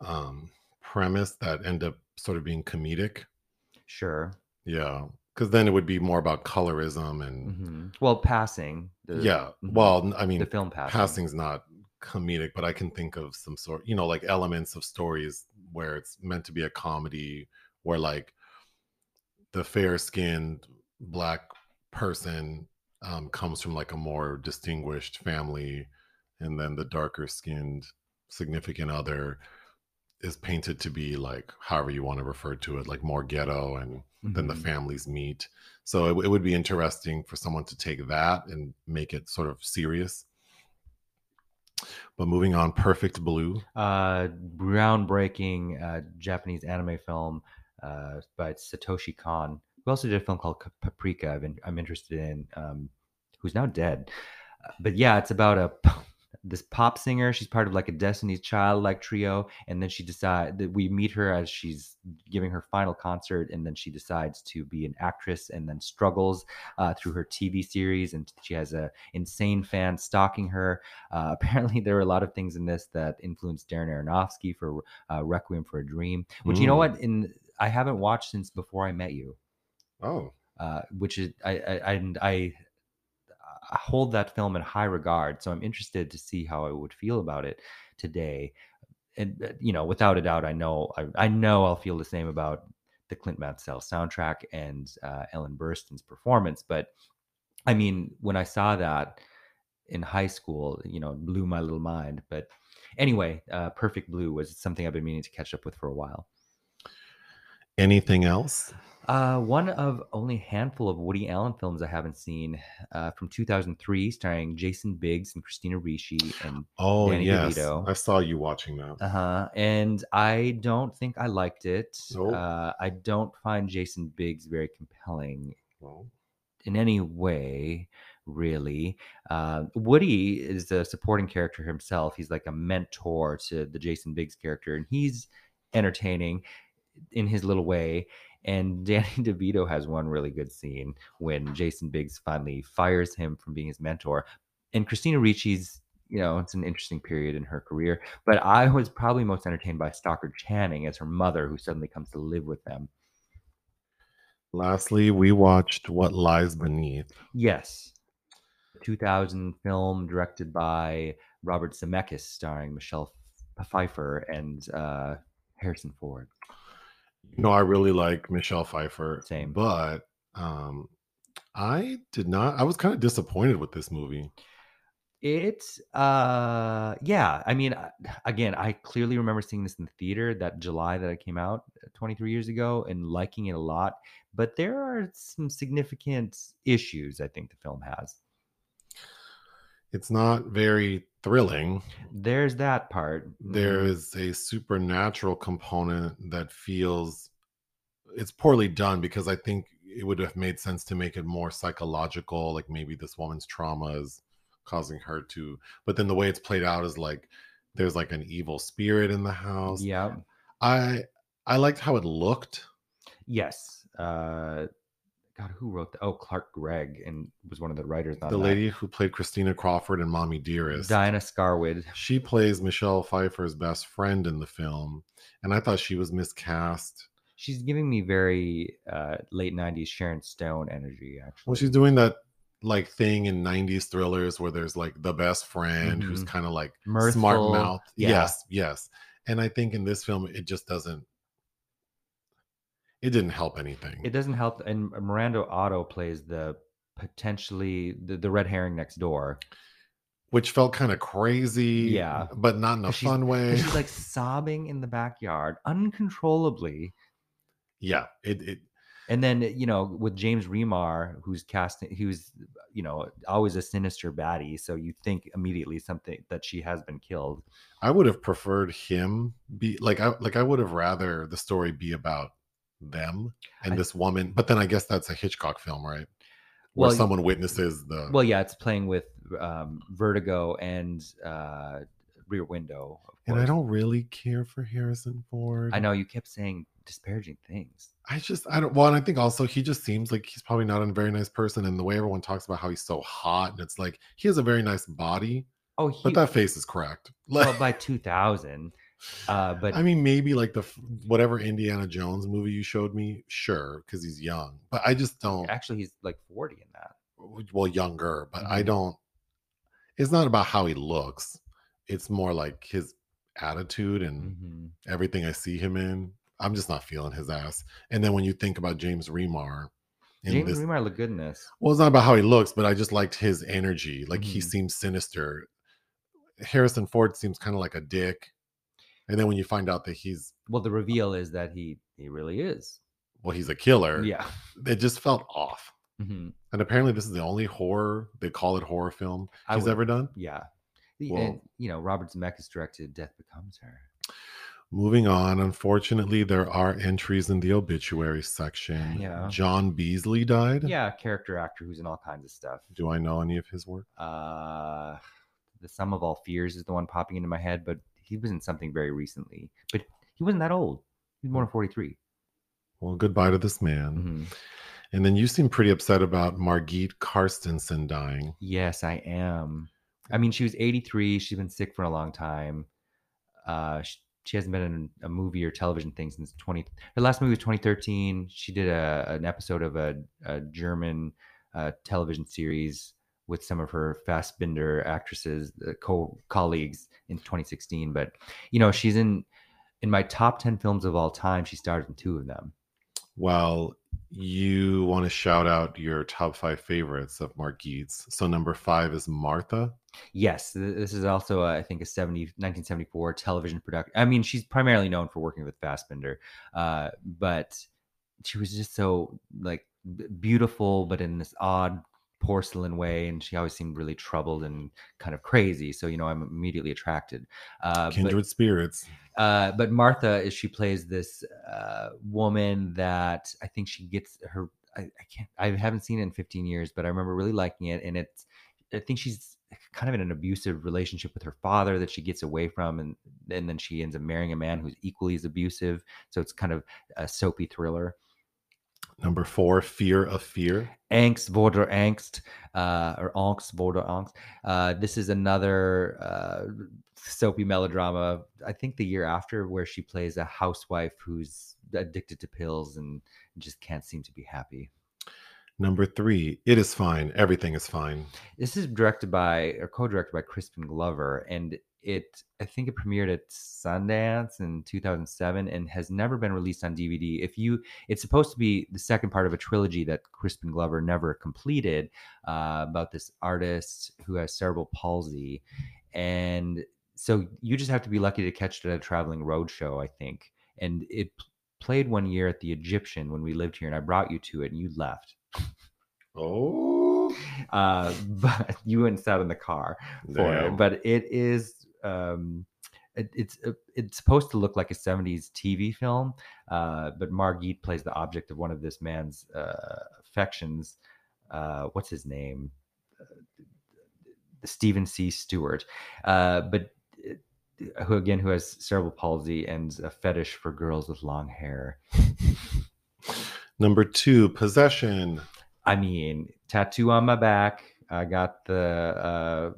um, premise that end up sort of being comedic. sure Yeah. Because then it would be more about colorism and hmm well passing the, yeah. mhm, Well, I mean, the film passing passing's not comedic, but I can think of some sort, you know, like elements of stories where it's meant to be a comedy, where like the fair skinned black person um, comes from like a more distinguished family, and then the darker skinned significant other is painted to be like however you want to refer to it, like more ghetto, and then the families meet. So it, it would be interesting for someone to take that and make it sort of serious. But moving on, Perfect Blue. uh, groundbreaking uh, Japanese anime film uh, by Satoshi Kon, who also did a film called Paprika. I've been, I'm interested in, um, who's now dead. Uh, But yeah, it's about a this pop singer. She's part of like a Destiny's Child like trio, and then she decides that we meet her as she's giving her final concert, and then she decides to be an actress, and then struggles uh, through her TV series, and she has a insane fan stalking her. Uh, apparently, there are a lot of things in this that influenced Darren Aronofsky for uh, Requiem for a Dream, which you know Mm. what? In I haven't watched since Before I Met You, Oh, uh, which is I I, I and I I hold that film in high regard. So I'm interested to see how I would feel about it today. And uh, you know, without a doubt, I know I, I know I'll feel the same about the Clint Mansell soundtrack and uh, Ellen Burstyn's performance. But I mean, when I saw that in high school, you know, it blew my little mind. But anyway, uh, Perfect Blue was something I've been meaning to catch up with for a while. anything else? Uh, one of only a handful of Woody Allen films I haven't seen uh, from 2003, starring Jason Biggs and Christina Ricci, and Oh, Danny yes. DeVito. I saw you watching that. uh huh. And I don't think I liked it. Nope. Uh, I don't find Jason Biggs very compelling Well, in any way, really. Uh, Woody is a supporting character himself. He's like a mentor to the Jason Biggs character, and he's entertaining in his little way. And Danny DeVito has one really good scene when Jason Biggs finally fires him from being his mentor. And Christina Ricci's, you know, it's an interesting period in her career. But I was probably most entertained by Stockard Channing as her mother, who suddenly comes to live with them. Lastly, we watched What Lies Beneath. Yes. 2000 film directed by Robert Zemeckis, starring Michelle Pfeiffer and uh, Harrison Ford. Know, I really like Michelle Pfeiffer. Same. But um I did not I was kind of disappointed with this movie. It's uh yeah, I mean again, I clearly remember seeing this in the theater that July that it came out uh, 23 years ago and liking it a lot, but there are some significant issues I think the film has. It's not very thrilling. There's that part. There Mhm. a supernatural component that feels it's poorly done because I think it would have made sense to make it more psychological, like maybe this woman's trauma is causing her to, but then the way it's played out is like there's like an evil spirit in the house. Yeah. I I liked how it looked. Yes. Uh God, who wrote that? Oh, Clark Gregg and was one of the writers on the that. lady who played Christina Crawford and Mommy Dearest. Diana Scarwid. She plays Michelle Pfeiffer's best friend in the film, and I thought she was miscast. She's giving me very uh, late '90s Sharon Stone energy. Actually, Well, she's doing that like thing in 90s thrillers where there's like the best friend who's Mhm. kind of like Mirthful, smart mouth. yeah. Yes, yes. And I think in this film it just doesn't it didn't help anything. it doesn't help. And Miranda Otto plays the potentially the, the red herring next door. which felt kind of crazy. Yeah. But not in a fun way. She's like sobbing in the backyard uncontrollably. yeah. It it And then you know, with James Remar, who's casting, he was you know always a sinister baddie, so you think immediately something that she has been killed. I would have preferred him be like I like I would have rather the story be about them and I- this woman. But then I guess that's a Hitchcock film, right? Where Well, someone witnesses the Well, yeah, it's playing with um, Vertigo and uh, Rear Window. Of and I don't really care for Harrison Ford. I know you kept saying disparaging things. I just I don't well, and I think also he just seems like he's probably not a very nice person. And the way everyone talks about how he's so hot, and it's like he has a very nice body, Oh, he but that face is cracked. well by 2000. Uh, but I mean, maybe like the whatever Indiana Jones movie you showed me, sure, because he's young. But I just don't. actually, he's like 40 in that. Well, younger, but I Mhm. don't. It's not about how he looks. It's more like his attitude and Mhm. everything I see him in. I'm just not feeling his ass. And then when you think about James Remar, James this, Remar looked good in this. well, it's not about how he looks, but I just liked his energy. Like he Mhm. seems sinister. Harrison Ford seems kind of like a dick. And then when you find out that he's Well, the reveal is that he he really is. well, he's a killer. Yeah. it just felt off. Mhm. And apparently, this is the only horror they call it horror film he's would- ever done. Yeah. Well- and, you know, Robert Zemeckis directed Death Becomes Her. Moving on, unfortunately, there are entries in the obituary section. Yeah. John Beasley died. Yeah, character actor who's in all kinds of stuff. Do I know any of his work? uh the sum of all fears is the one popping into my head but he was in something very recently but he wasn't that old. He's more than 43 Well, goodbye to this man. Mhm. And then you seem pretty upset about Margit Carstensen dying. yes i am. I mean she was 83 she's been sick for a long time. Uh she, she hasn't been in a movie or television thing since 20 her last movie was 2013 she did a, an episode of a, a german uh, television series with some of her Fassbinder actresses, uh, co colleagues in 2016. But you know, she's in in my top 10 films of all time. She starred in two of them. Well, you want to shout out your top five favorites of Mark Margit's. So number five is Martha. Yes, this is also, uh, I think, a 70, 1974 television production. I mean, she's primarily known for working with Fassbinder, uh, but she was just so like beautiful, but in this odd porcelain way, and she always seemed really troubled and kind of crazy. So you know, I'm immediately attracted. Uh, but- Kindred Spirits. uh, but Martha is she plays this uh, woman that I think she gets her. I, I can't. I haven't seen it in 15 years, but I remember really liking it. And it's. I think she's kind of in an abusive relationship with her father that she gets away from, and and then she ends up marrying a man who's equally as abusive. So it's kind of a soapy thriller. Number four, Fear of Fear. Angst vor der Angst, uh, or Angst vor der Angst. Uh, this is another uh, soapy melodrama. I think the year after, where she plays a housewife who's addicted to pills and just can't seem to be happy. Number three, It Is Fine. Everything is fine. This is directed by or co-directed by Crispin Glover, and it I think it premiered at Sundance in 2007 and has never been released on DVD. If you, it's supposed to be the second part of a trilogy that Crispin Glover never completed uh, about this artist who has cerebral palsy, and so you just have to be lucky to catch it at a traveling road show, I think. And it played one year at the Egyptian when we lived here, and I brought you to it, and you left. Oh, Uh, but you went and sat in the car for it. But it is um, it, it's uh, it's supposed to look like a 70s TV film, uh, but Margit plays the object of one of this man's uh, affections. Uh, what's his name? Uh, Steven C. Stewart. Uh, but who again who has cerebral palsy and a fetish for girls with long hair. Number two, Possession. I mean, tattoo on my back. I got uh, the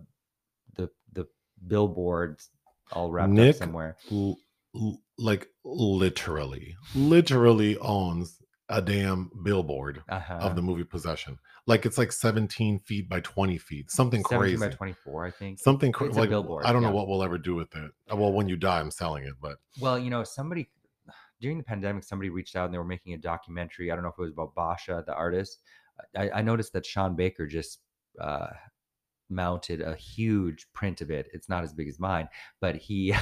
billboards all wrapped Nick up somewhere. l- l- like literally, literally owns a damn billboard Uh-huh. of the movie Possession. Like it's like 17 feet by 20 feet, something 17 crazy. by 24, I think. Something cra- It's a like billboard, I don't know what we'll ever do with it. Uh, Well, when you die, I'm selling it, but Well, you know, somebody during the pandemic, somebody reached out and they were making a documentary. I don't know if it was about Basha, the artist. I, I noticed that Sean Baker just uh, mounted a huge print of it. It's not as big as mine, but he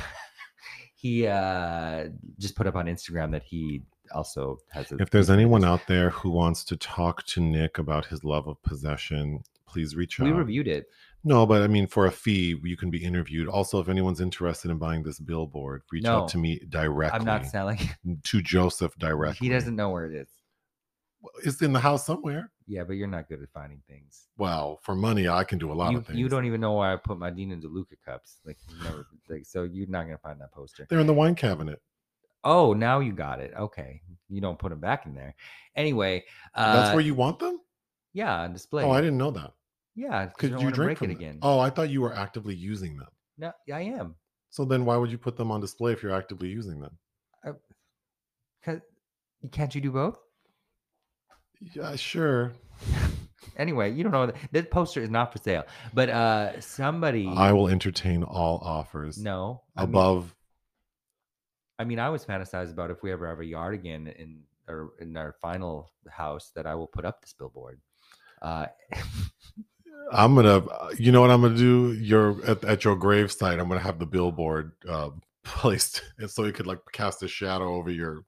he uh, just put up on Instagram that he also has. A if there's piece of it. anyone out there who wants to talk to Nick about his love of possession, please reach we out. We reviewed it. No, but I mean, for a fee, you can be interviewed. Also, if anyone's interested in buying this billboard, reach No. out to me directly. I'm not selling. to Joseph directly. He doesn't know where it is. It's in the house somewhere. Yeah, but you're not good at finding things. Well, for money, I can do a lot You, of things. you don't even know why I put my Dina DeLuca cups. Like, you never, like, so you're not gonna find that poster. They're in the wine cabinet. Oh, now you got it. Okay, you don't put them back in there. Anyway, uh, That's where you want them. yeah, on display. Oh, I didn't know that. Yeah, because Could you you don't want to drink it them? again. Oh, I thought you were actively using them. no, I am. So then, why would you put them on display if you're actively using them? Cause can't you do both? Yeah, sure. Anyway, you don't know. that- This poster is not for sale, but uh, somebody. I will entertain all offers no I mean- above. I mean, I was fantasized about if we ever have a yard again in or in our final house that I will put up this billboard. Uh, I'm gonna. You know what I'm gonna do? Your at, at your gravesite, I'm gonna have the billboard uh, placed, and so you could like cast a shadow over your.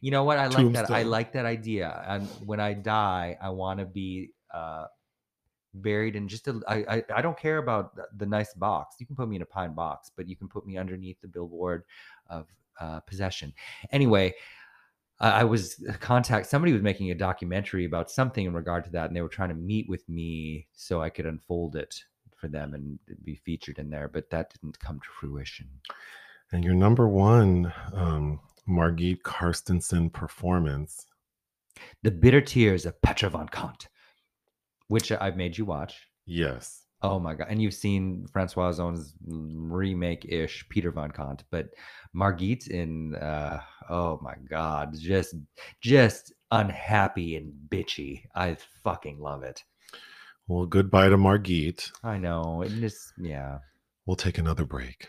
You know what? I like that. I like that idea. And when I die, I want to be uh, buried in just a. I, I I don't care about the, the nice box. You can put me in a pine box, but you can put me underneath the billboard of uh, possession. Anyway. I I was contact somebody was making a documentary about something in regard to that, and they were trying to meet with me so I could unfold it for them and be featured in there, but that didn't come to fruition. And your number one, um, Margit Carstensen performance. The Bitter Tears of Petra von Kant, which I've made you watch. Yes. Oh my god! And you've seen Francois Ozon's remake ish Peter von Kant, but Margit in uh, oh my god, just just unhappy and bitchy. I fucking love it. Well, goodbye to Margit. I know. It just yeah. We'll take another break.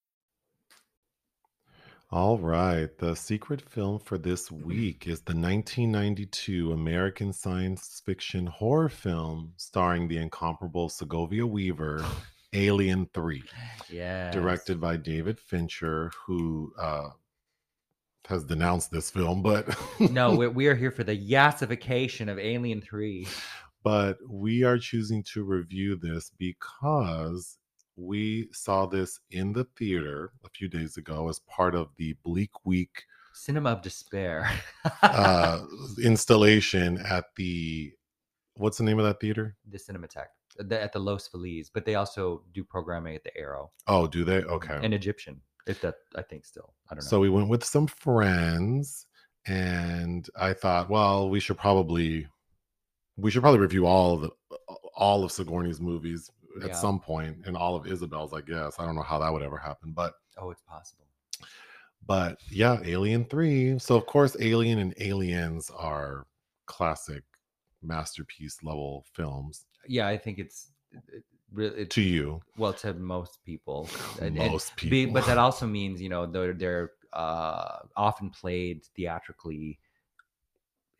All right. The secret film for this week is the 1992 American science fiction horror film starring the incomparable Sigourney Weaver, Alien 3, Yeah. directed by David Fincher, who uh, has denounced this film, but no, we, we are here for the yassification of Alien 3. but we are choosing to review this because we saw this in the theater a few days ago as part of the Bleak Week Cinema of Despair. uh, installation at the what's the name of that theater? the Cinematheque the, at the Los Feliz, but they also do programming at the Aero Oh, do they? Okay. and Egyptian. If that, I think still, I don't know. So we went with some friends, and I thought, well, we should probably we should probably review all of the all of Sigourney's movies at Yeah. some point, and all of Isabel's. I guess I don't know how that would ever happen, but oh, it's possible. but yeah, Alien Three. So of course, Alien and Aliens are classic masterpiece level films Yeah, I think it's it, really to you, well to most people. And- and most be- people. but that also means you know they're they're uh, often played theatrically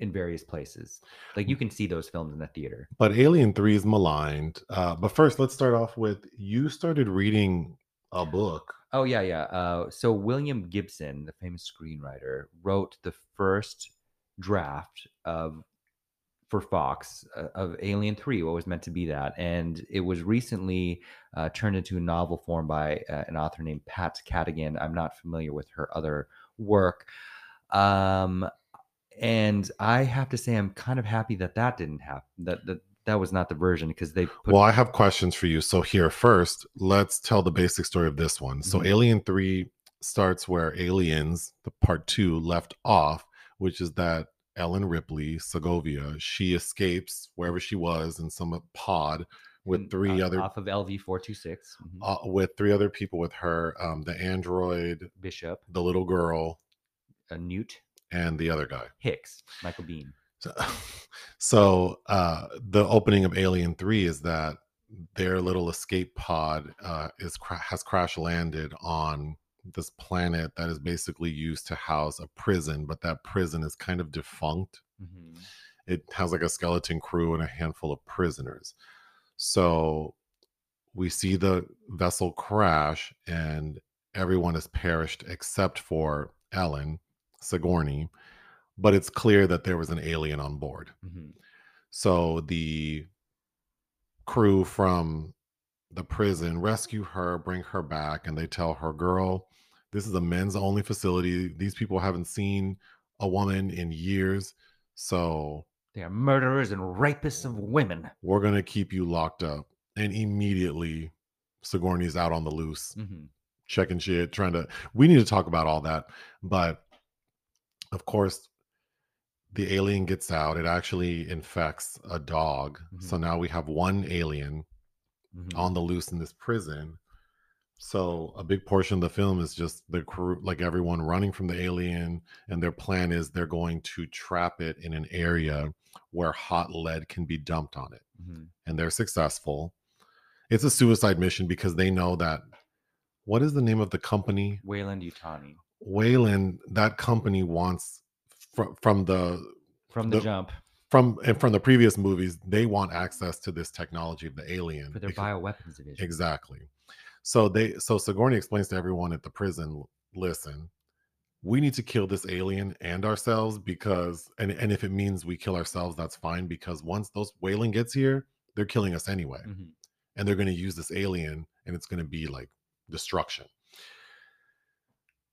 in various places. Like you can see those films in the theater. But Alien 3 is maligned. Uh, but first, let's start off with you started reading a book. Oh yeah, yeah. Uh, so William Gibson, the famous screenwriter, wrote the first draft of for Fox uh, of Alien Three, what was meant to be that, and it was recently uh, turned into a novel form by uh, an author named Pat Cadigan. I'm not familiar with her other work, um, and I have to say I'm kind of happy that that didn't happen. That that that was not the version because they put well, I have questions for you. So, here first, let's tell the basic story of this one. So, Mhm. Alien 3 starts where Aliens, the part two, left off, which is that Ellen Ripley, Sigourney, she escapes wherever she was in some pod with three uh, other off of LV four two six uh, with three other people with her um, the android Bishop, the little girl a Newt and the other guy Hicks, Michael Bean. So, so uh, the opening of Alien Three is that their little escape pod uh, is has crash landed on this planet that is basically used to house a prison, but that prison is kind of defunct. Mhm. It has like a skeleton crew and a handful of prisoners. So we see the vessel crash, and everyone has perished except for Ellen Sigourney. But it's clear that there was an alien on board. Mhm. So the crew from the prison rescue her, bring her back, and they tell her, girl, this is a men's only facility. These people haven't seen a woman in years. So They are murderers and rapists of women. we're going to keep you locked up. And immediately, Sigourney's out on the loose, Mhm. checking shit, trying to. We need to talk about all that. But of course, the alien gets out. It actually infects a dog. So now we have one alien Mhm. on the loose in this prison. So a big portion of the film is just the crew, like everyone running from the alien, and their plan is they're going to trap it in an area where hot lead can be dumped on it, Mhm. and they're successful. It's a suicide mission because they know that. What is the name of the company? Weyland-Yutani Weyland. That company wants from from the from the, The- jump from and from the previous movies. They want access to this technology of the alien for their because- bioweapons division. Exactly. So they so Sigourney explains to everyone at the prison, listen, we need to kill this alien and ourselves because and and if it means we kill ourselves, that's fine because once those Weyland gets here, they're killing us anyway. Mhm. And they're going to use this alien and it's going to be like destruction.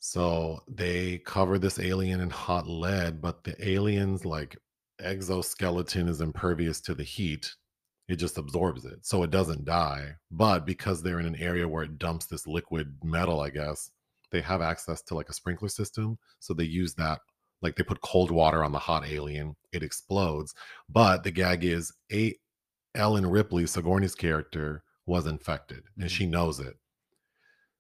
So they cover this alien in hot lead, but the alien's like exoskeleton is impervious to the heat. It just absorbs it. So it doesn't die. But because they're in an area where it dumps this liquid metal, I guess, they have access to like a sprinkler system. So they use that. Like they put cold water on the hot alien, it explodes. But the gag is a Ellen Ripley, Sigourney's character, was infected and Mhm. she knows it.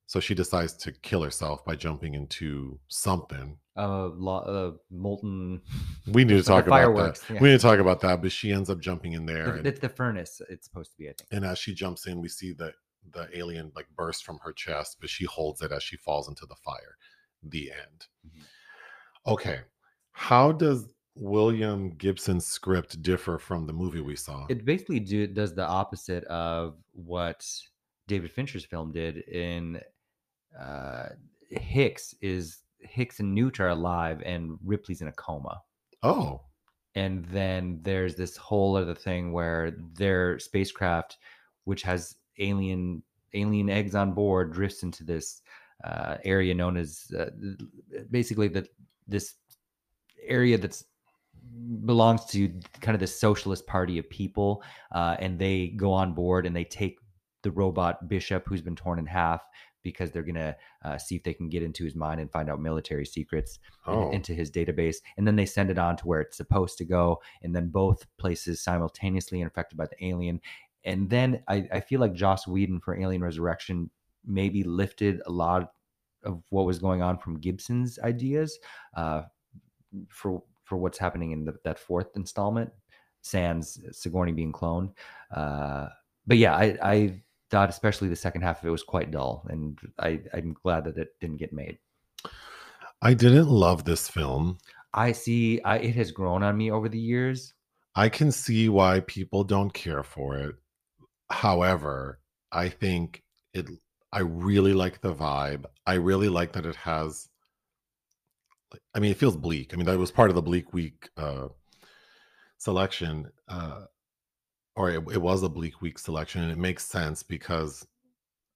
So she decides to kill herself by jumping into something. Uh, lo- uh, molten. We need to talk about that. yeah. We need to talk about that, but she ends up jumping in there. The, and, it's the furnace. It's supposed to be, I think. and as she jumps in, we see the the alien like burst from her chest, but she holds it as she falls into the fire. The end. Mhm. Okay. How does William Gibson's script differ from the movie we saw? It basically do, does the opposite of what David Fincher's film did in uh, Hicks is Hicks and Newt are alive, and Ripley's in a coma. Oh, And then there's this whole other thing where their spacecraft, which has alien alien eggs on board, drifts into this uh, area known as uh, basically the this area that's belongs to kind of the socialist party of people uh, and they go on board and they take the robot bishop who's been torn in half because they're going to uh, see if they can get into his mind and find out military secrets Oh. into his database and then they send it on to where it's supposed to go and then both places simultaneously infected by the alien and then i, I feel like joss whedon for alien resurrection maybe lifted a lot of what was going on from gibson's ideas uh, for for what's happening in the, that fourth installment sans sigourney being cloned uh, but yeah I, I thought especially the second half of it was quite dull and I, i'm glad that it didn't get made I didn't love this film. I see. I, it has grown on me over the years. I can see why people don't care for it. However, I think it I really like the vibe. I really like that it has I mean, it feels bleak. I mean, that was part of the bleak week uh selection. Uh or it, it was a bleak week selection and it makes sense because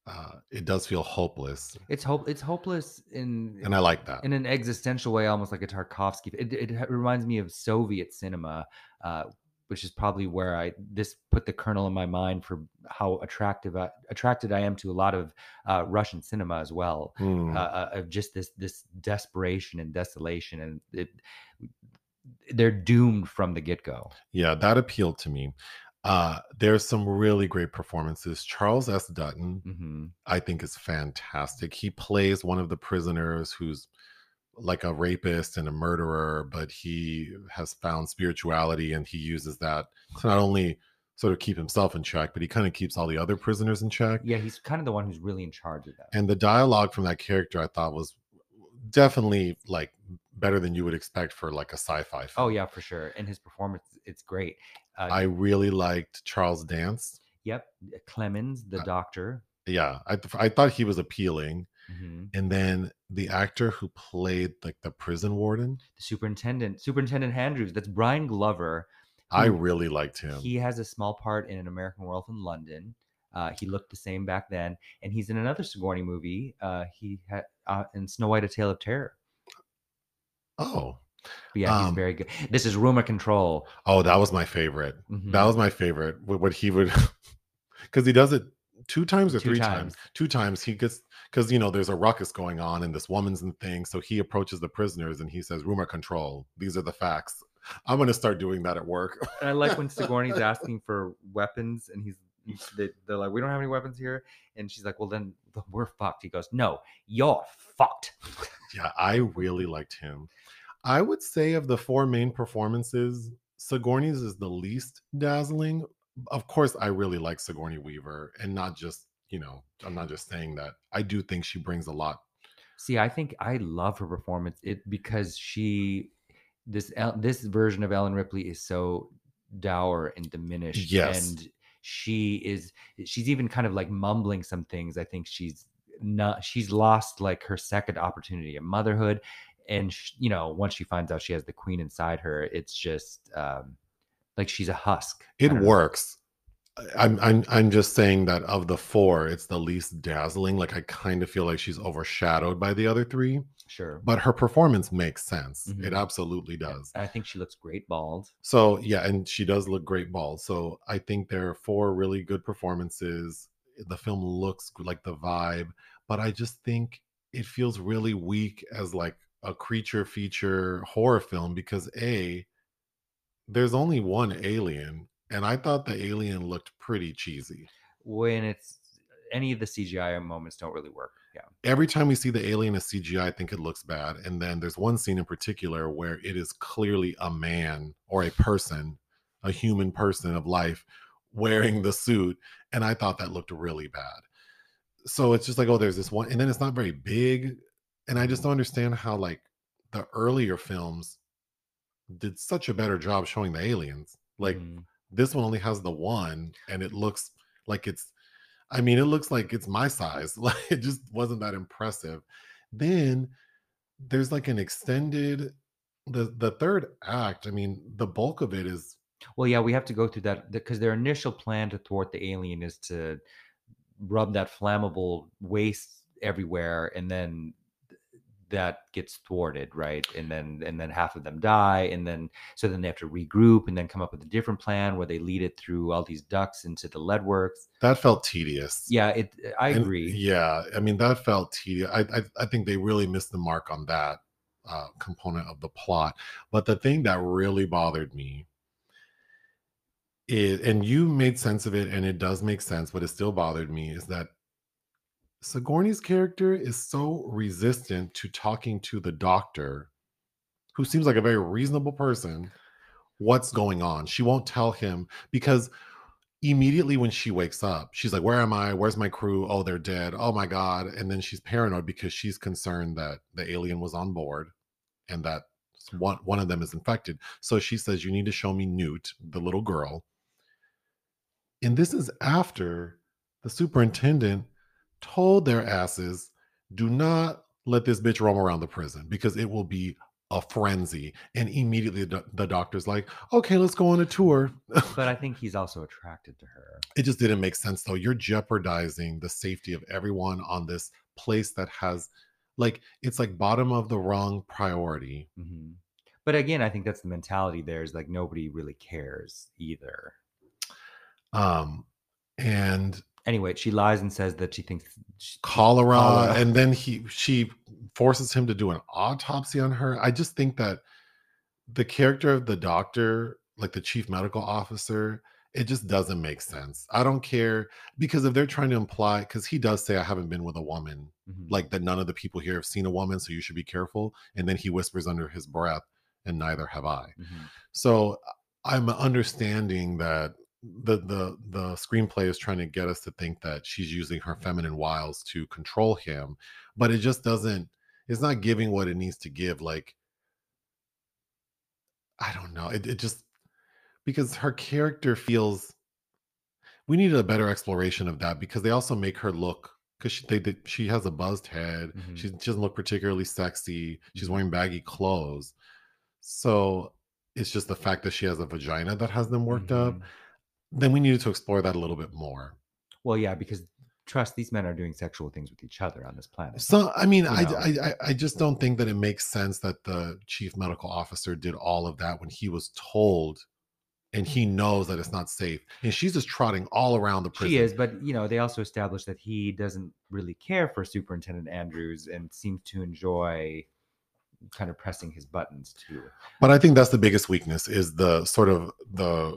uh it does feel hopeless. It's hope. It's hopeless in And I like that. in an existential way, almost like a Tarkovsky. It, it reminds me of Soviet cinema, uh, which is probably where I this put the kernel in my mind for how attractive I, attracted I am to a lot of uh, Russian cinema as well. Uh, of just this this desperation and desolation, and it they're doomed from the get go. Yeah, that appealed to me. Uh, there's some really great performances. Charles S. Dutton, hmm I think, is fantastic. He plays one of the prisoners who's like a rapist and a murderer, but he has found spirituality and he uses that to not only sort of keep himself in check, but he kind of keeps all the other prisoners in check. Yeah, he's kind of the one who's really in charge of that. And the dialogue from that character I thought was definitely like better than you would expect for like a sci-fi film. oh yeah, for sure. And his performance, it's great. Uh, I really liked Charles Dance. yep, Clemens, the Uh, doctor. yeah I, I thought he was appealing hmm and then the actor who played like the prison warden The superintendent, Superintendent Andrews. That's Brian Glover. i really liked him He has a small part in An American Werewolf in London. Uh, he looked the same back then, and he's in another Sigourney movie. Uh, he had uh, in Snow White: A Tale of Terror. oh But yeah, he's Um, very good. This is Rumor Control. oh that was my favorite Mhm. that was my favorite what, what he would because he does it two times or Two three times. times. two times he gets because you know there's a ruckus going on and this woman's in thing so he approaches the prisoners and he says rumor control these are the facts i'm going to start doing that at work And I like when Sigourney's asking for weapons, and he's he's- they, they're like, "We don't have any weapons here," and she's like, "Well, then we're fucked." He goes, "No, you're fucked." Yeah, I really liked him. I would say of the four main performances, Sigourney's is the least dazzling. Of course, I really like Sigourney Weaver, and not just, you know, I'm not just saying that. I do think she brings a lot. See, I think I love her performance it because she this this version of Ellen Ripley is so dour and diminished. Yes. and she is she's even kind of like mumbling some things. I think she's not she's lost like her second opportunity at motherhood, and sh- you know once she finds out she has the queen inside her, it's just um like she's a husk. It know. works. I'm I'm I'm just saying that of the four, it's the least dazzling. Like I kind of feel like she's overshadowed by the other three, Sure, but her performance makes sense. It Mhm. absolutely does. I think she looks great bald. So yeah, and she does look great bald. So I think there are four really good performances. The film looks like the vibe, but I just think it feels really weak as like a creature feature horror film because a there's only one alien, and I thought the alien looked pretty cheesy. When it's any of the CGI moments don't really work. Yeah. Every time we see the alien as CGI, I think it looks bad. And then there's one scene in particular where it is clearly a man or a person, a human person of life, wearing the suit. And I thought that looked really bad. So it's just like, oh, there's this one. And then it's not very big. And I just don't understand how, like, the earlier films did such a better job showing the aliens. Like, Mhm. this one only has the one and it looks like it's i mean it looks like it's my size like it just wasn't that impressive then there's like an extended the the third act. I mean, the bulk of it is Well, yeah, we have to go through that because their initial plan to thwart the alien is to rub that flammable waste everywhere, and then th- that gets thwarted, right? And then and then half of them die, and then so then they have to regroup and then come up with a different plan where they lead it through all these ducks into the lead works. that felt tedious. Yeah, it. I And, agree. Yeah, I mean that felt tedious. I, I I think they really missed the mark on that uh, component of the plot. But the thing that really bothered me is, and you made sense of it, and it does make sense, but it still bothered me, is that Sigourney's character is so resistant to talking to the doctor, who seems like a very reasonable person, what's going on. She won't tell him because immediately when she wakes up, she's like, Where am I? Where's my crew? Oh, they're dead. Oh my God. And then she's paranoid because she's concerned that the alien was on board and that one, one of them is infected. So she says, You need to show me Newt, the little girl. And this is after the superintendent told their asses, Do not let this bitch roam around the prison because it will be a frenzy. And immediately the, the doctor's like, Okay, let's go on a tour. But I think he's also attracted to her. it just didn't make sense though you're jeopardizing the safety of everyone on this place that has like it's like bottom of the rung priority hmm But again, I think that's the mentality. There is like nobody really cares either. um and Anyway, she lies and says that she thinks she, cholera, Cholera. and then he she forces him to do an autopsy on her i just think that the character of the doctor like the chief medical officer it just doesn't make sense i don't care because if they're trying to imply because he does say i haven't been with a woman Mhm. like that none of the people here have seen a woman so you should be careful and then he whispers under his breath and neither have i Mhm. so i'm understanding that the the the screenplay is trying to get us to think that she's using her feminine wiles to control him but it just doesn't it's not giving what it needs to give like i don't know it, it just because her character feels we needed a better exploration of that because they also make her look because she they, did she has a buzzed head Mhm. she doesn't look particularly sexy she's Mhm. wearing baggy clothes so it's just the fact that she has a vagina that has them worked up Mhm. Then we needed to explore that a little bit more Well, yeah, because trust these men are doing sexual things with each other on this planet. so i mean I. I I- I just don't think that it makes sense that the chief medical officer did all of that when he was told and he knows that it's not safe and she's just trotting all around the prison She is, but you know, they also established that he doesn't really care for Superintendent Andrews and seems to enjoy kind of pressing his buttons too. But I think that's the biggest weakness is the sort of the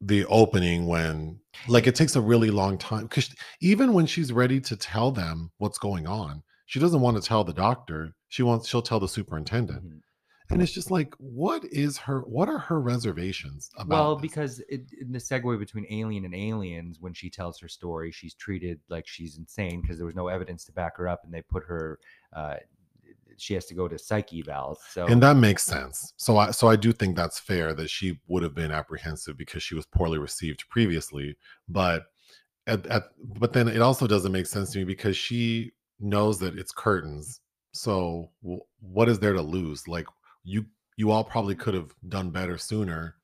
the opening when like it takes a really long time because even when she's ready to tell them what's going on, she doesn't want to tell the doctor. She wants she'll tell the superintendent. Mhm. And it's just like, what is her what are her reservations about? Well, this? because it, in the segue between Alien and Aliens, when she tells her story, she's treated like she's insane because there was no evidence to back her up, and they put her. Uh, she has to go to psyche evals. So and that makes sense. So I so I do think that's fair that she would have been apprehensive because she was poorly received previously. But at, at but then it also doesn't make sense to me because she knows that it's curtains. So w- what is there to lose? Like you you all probably could have done better sooner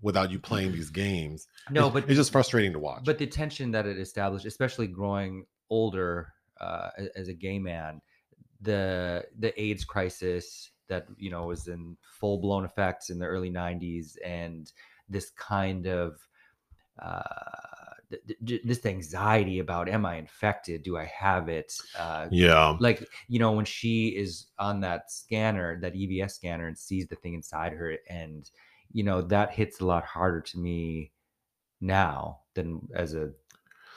without you playing these games. no, It- but it's just frustrating to watch. but the tension that it established, especially growing older uh, as a gay man, the the AIDS crisis that you know was in full blown effects in the early '90s, and this kind of uh, th- th- this anxiety about am I infected? Do I have it? Uh, yeah. like you know when she is on that scanner that evs scanner and sees the thing inside her and you know that hits a lot harder to me now than as a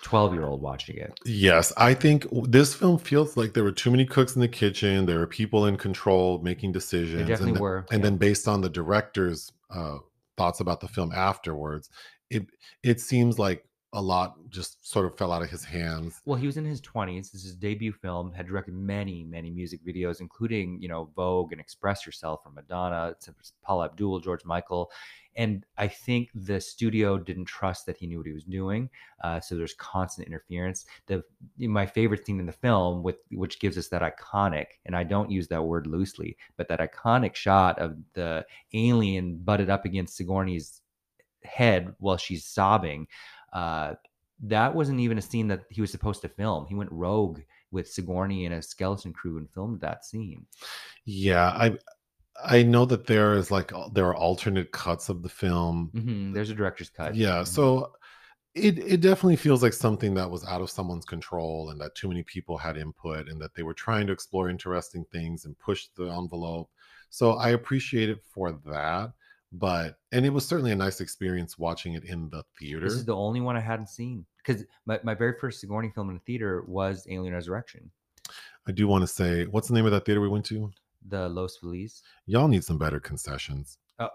12 year old watching it Yes, I think this film feels like there were too many cooks in the kitchen. There were people in control making decisions. definitely and, th- were, and yeah. then based on the director's uh, thoughts about the film afterwards, it it seems like a lot just sort of fell out of his hands. Well, he was in his 20s. This is his debut film, had directed many, many music videos, including, you know, Vogue and Express Yourself from Madonna, to Paula Abdul, George Michael. And I think the studio didn't trust that he knew what he was doing. Uh, so there's constant interference. The my favorite scene in the film, with which gives us that iconic, and I don't use that word loosely, but that iconic shot of the alien butted up against Sigourney's head while she's sobbing. Uh, that wasn't even a scene that he was supposed to film. He went rogue with Sigourney and a skeleton crew and filmed that scene. Yeah, I I know that there is like there are alternate cuts of the film. hmm There's a director's cut. Yeah, Mhm. so it it definitely feels like something that was out of someone's control and that too many people had input and that they were trying to explore interesting things and push the envelope. So I appreciate it for that, but and it was certainly a nice experience watching it in the theater. This is the only one I hadn't seen because my, my very first Sigourney film in the theater was Alien Resurrection, I do want to say, what's the name of that theater we went to? The Los Feliz. Y'all need some better concessions. Oh,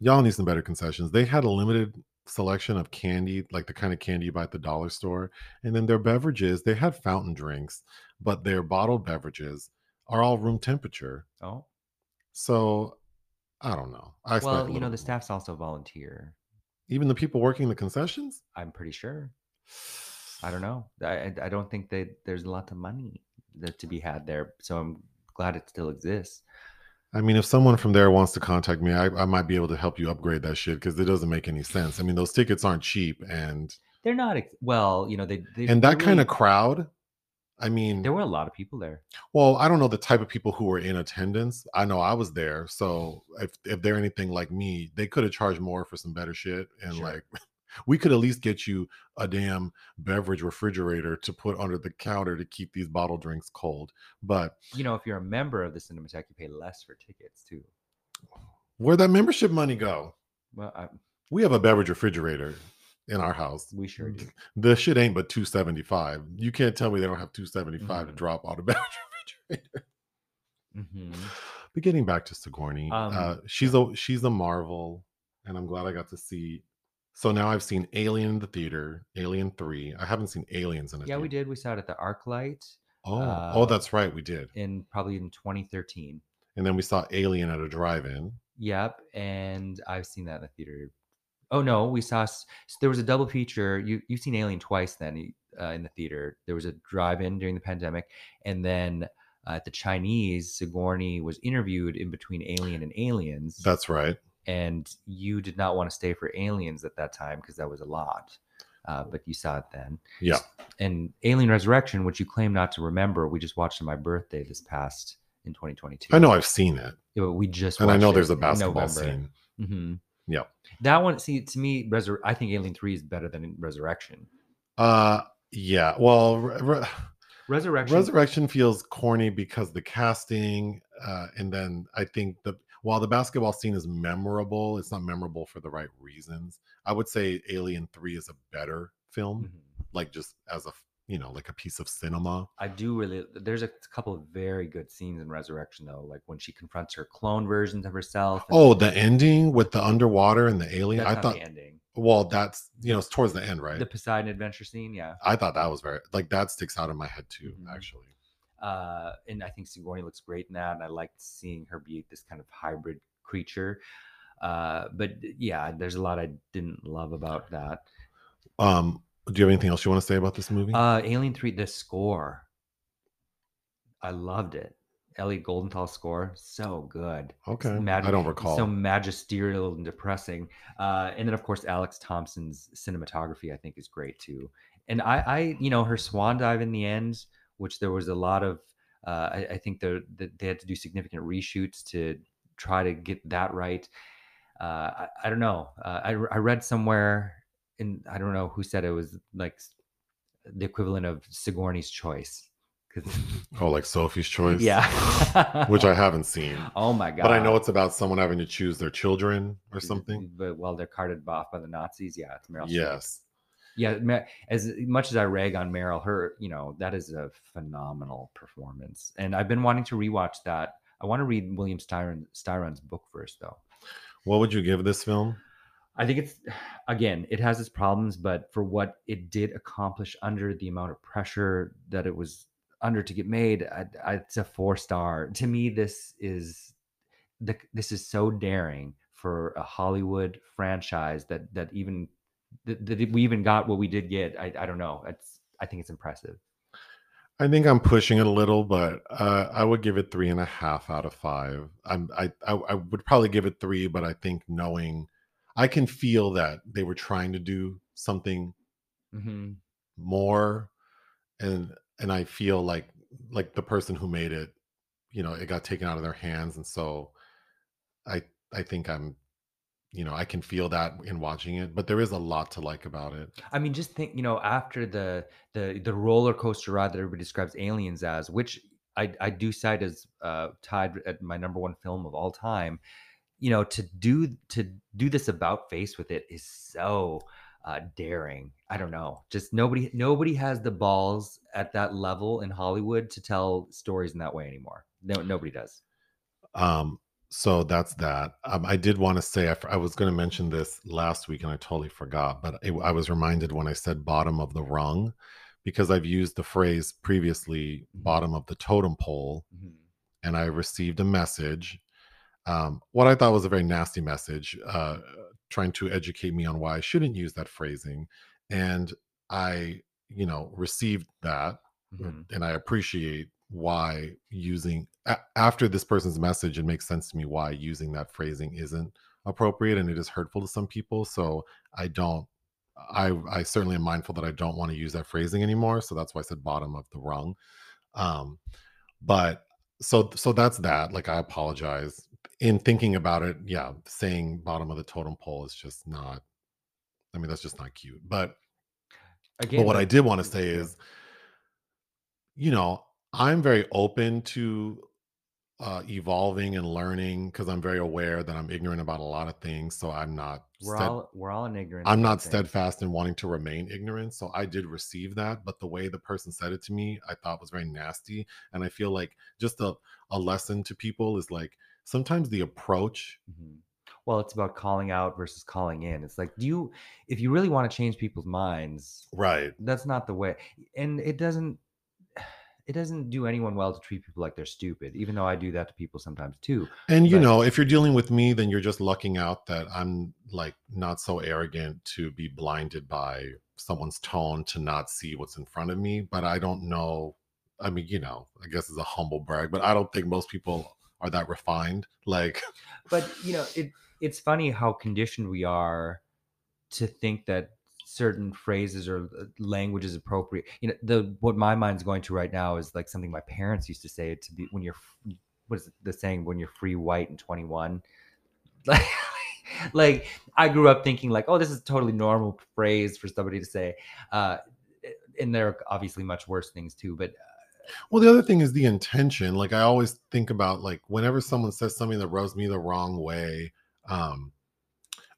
Y'all need some better concessions. They had a limited selection of candy, like the kind of candy you buy at the dollar store. And then their beverages, they had fountain drinks, but their bottled beverages are all room temperature. oh. So I don't know. I Well, you know, the more. staff's also volunteer. even the people working the concessions. I'm pretty sure. I don't know. I I- I don't think that there's a lot of money that to be had there. So I'm glad it still exists. I mean, if someone from there wants to contact me, I, I might be able to help you upgrade that shit because it doesn't make any sense. I mean, those tickets aren't cheap, and They're not ex- well, you know, they, they and that they kind of crowd. I mean, There were a lot of people there. Well, I don't know the type of people who were in attendance. I know I was there, so if if they're anything like me, they could have charged more for some better shit, and Sure. like we could at least get you a damn beverage refrigerator to put under the counter to keep these bottle drinks cold. But You know, if you're a member of the Cinematheque, you pay less for tickets too. where'd that membership money go? Well, I, We have a beverage refrigerator in our house. we sure do. The shit ain't but two seventy five. You can't tell me they don't have two seventy five to drop on a beverage refrigerator. hmm But getting back to Sigourney, Um, uh, she's a she's a marvel, and I'm glad I got to see. So now I've seen Alien in the theater, Alien Three. I haven't seen Aliens in a Yeah, we did. We saw it at the ArcLight Oh, uh, oh, that's right, we did. in probably in 2013. And then we saw Alien at a drive-in. Yep, and I've seen that in the theater. Oh no, we saw there was a double feature. You you've seen Alien twice then uh, in the theater. There was a drive-in during the pandemic, and then uh, at the Chinese, Sigourney was interviewed in between Alien and Aliens. That's right. And you did not want to stay for Aliens at that time because that was a lot. Uh, but you saw it then. Yeah. And Alien Resurrection, which you claim not to remember, we just watched on my birthday this past in 2022. I know I've seen it, Yeah, but we just and I know there's a basketball scene. hmm Yeah. That one, see, to me, Resur- I think Alien 3 is better than Resurrection. Uh, yeah. Well, re- re- Resurrection. Resurrection feels corny because the casting, uh, and then I think the while the basketball scene is memorable, it's not memorable for the right reasons. I would say Alien Three is a better film, Mhm. like just as a you know like a piece of cinema. I do really. There's a couple of very good scenes in Resurrection, though, like when she confronts her clone versions of herself. Oh, the ending with the underwater and the alien. I thought, the ending. well, that's you know it's towards the end, right? The Poseidon adventure scene, yeah. I thought that was very like that sticks out in my head too, Mhm. actually. Uh, and I think Sigourney looks great in that, and I liked seeing her be this kind of hybrid creature. Uh, but yeah, there's a lot I didn't love about that. Um, do you have anything else you want to say about this movie? Uh, Alien Three, the score, I loved it. Elliot Goldenthal score, so good. Okay, mag- I don't recall. So magisterial and depressing. Uh, and then of course Alex Thomson's cinematography, I think, is great too. And I, I, you know, her swan dive in the end, which there was a lot of. Uh, I, I think the, the, they had to do significant reshoots to try to get that right. Uh, I, I don't know. Uh, I, I read somewhere, and I don't know who said it was like the equivalent of Sigourney's Choice. oh, like Sophie's Choice, yeah, which I haven't seen. Oh my god! But I know it's about someone having to choose their children or something. But while they're carted off by the Nazis, yeah, it's Meryl. Yes. Yeah. As much as I rag on Meryl, her, you know, that is a phenomenal performance, and I've been wanting to rewatch that. I want to read William Styron Styron's book first, though. What would you give this film? I think it's again, it has its problems, but for what it did accomplish under the amount of pressure that it was under to get made, I, I, it's a four star. To me, this is the this is so daring for a Hollywood franchise that that even that, that we even got what we did get. I, I don't know. It's I think it's impressive. I think I'm pushing it a little, but uh, I would give it three and a half out of five. I'm I, I I would probably give it three, but I think knowing I can feel that they were trying to do something hmm more, and and I feel like like the person who made it, you know, it got taken out of their hands, and so I I think I'm, you know, I can feel that in watching it. But there is a lot to like about it. I mean, just think, you know, after the the the roller coaster ride that everybody describes aliens as, which I I do cite as uh, tied at my number one film of all time. You know, to do to do this about face with it is so uh, daring. I don't know, just nobody nobody has the balls at that level in Hollywood to tell stories in that way anymore. No, nobody does. Um, so that's that. Um, I did want to say I was going to mention this last week and I totally forgot, but it, I was reminded when I said bottom of the rung because I've used the phrase previously, bottom of the totem pole, Mhm. and I received a message. Um, what I thought was a very nasty message, uh, trying to educate me on why I shouldn't use that phrasing, and I, you know, received that Mhm. and I appreciate why using a- after this person's message, it makes sense to me why using that phrasing isn't appropriate and it is hurtful to some people. So I don't. I I certainly am mindful that I don't want to use that phrasing anymore. So that's why I said bottom of the rung. Um, but so so that's that. Like I apologize. In thinking about it, yeah, saying bottom of the totem pole is just not. I mean, that's just not cute. But Again, but what I did want to say is, you know, I'm very open to uh, evolving and learning because I'm very aware that I'm ignorant about a lot of things. So I'm not. we're stead- all we're all in ignorance. I'm not steadfast in wanting to remain ignorant. So I did receive that, but the way the person said it to me, I thought was very nasty. And I feel like just a, a lesson to people is like sometimes the approach. Mhm. Well, it's about calling out versus calling in. It's like, do you, if you really want to change people's minds, Right. that's not the way. And it doesn't, it doesn't do anyone well to treat people like they're stupid, even though I do that to people sometimes too. And you But- know, if you're dealing with me, then you're just lucking out that I'm like not so arrogant to be blinded by someone's tone to not see what's in front of me. But I don't know. I mean, you know, I guess it's a humble brag, but I don't think most people are that refined. Like, But you know, it it's funny how conditioned we are to think that certain phrases or uh, language is appropriate. You know, the what my mind's going to right now is like something my parents used to say to be when you're what is the saying when you're free, white, and 21. Like, like I grew up thinking like, oh, this is a totally normal phrase for somebody to say. Uh, and there are obviously much worse things too, but well, the other thing is the intention. Like, I always think about like whenever someone says something that rubs me the wrong way. Um,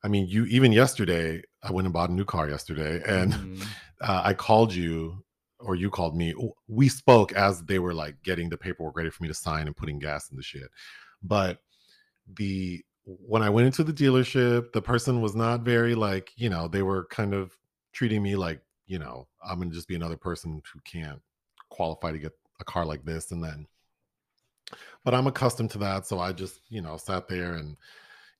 I mean, you even yesterday, I went and bought a new car yesterday, and mm, uh, I called you or you called me. We spoke as they were like getting the paperwork ready for me to sign and putting gas in the shit. But the when I went into the dealership, the person was not very like, you know, they were kind of treating me like, you know, I'm gonna just be another person who can't qualify to get a car like this. And then but I'm accustomed to that. So I just, you know, sat there and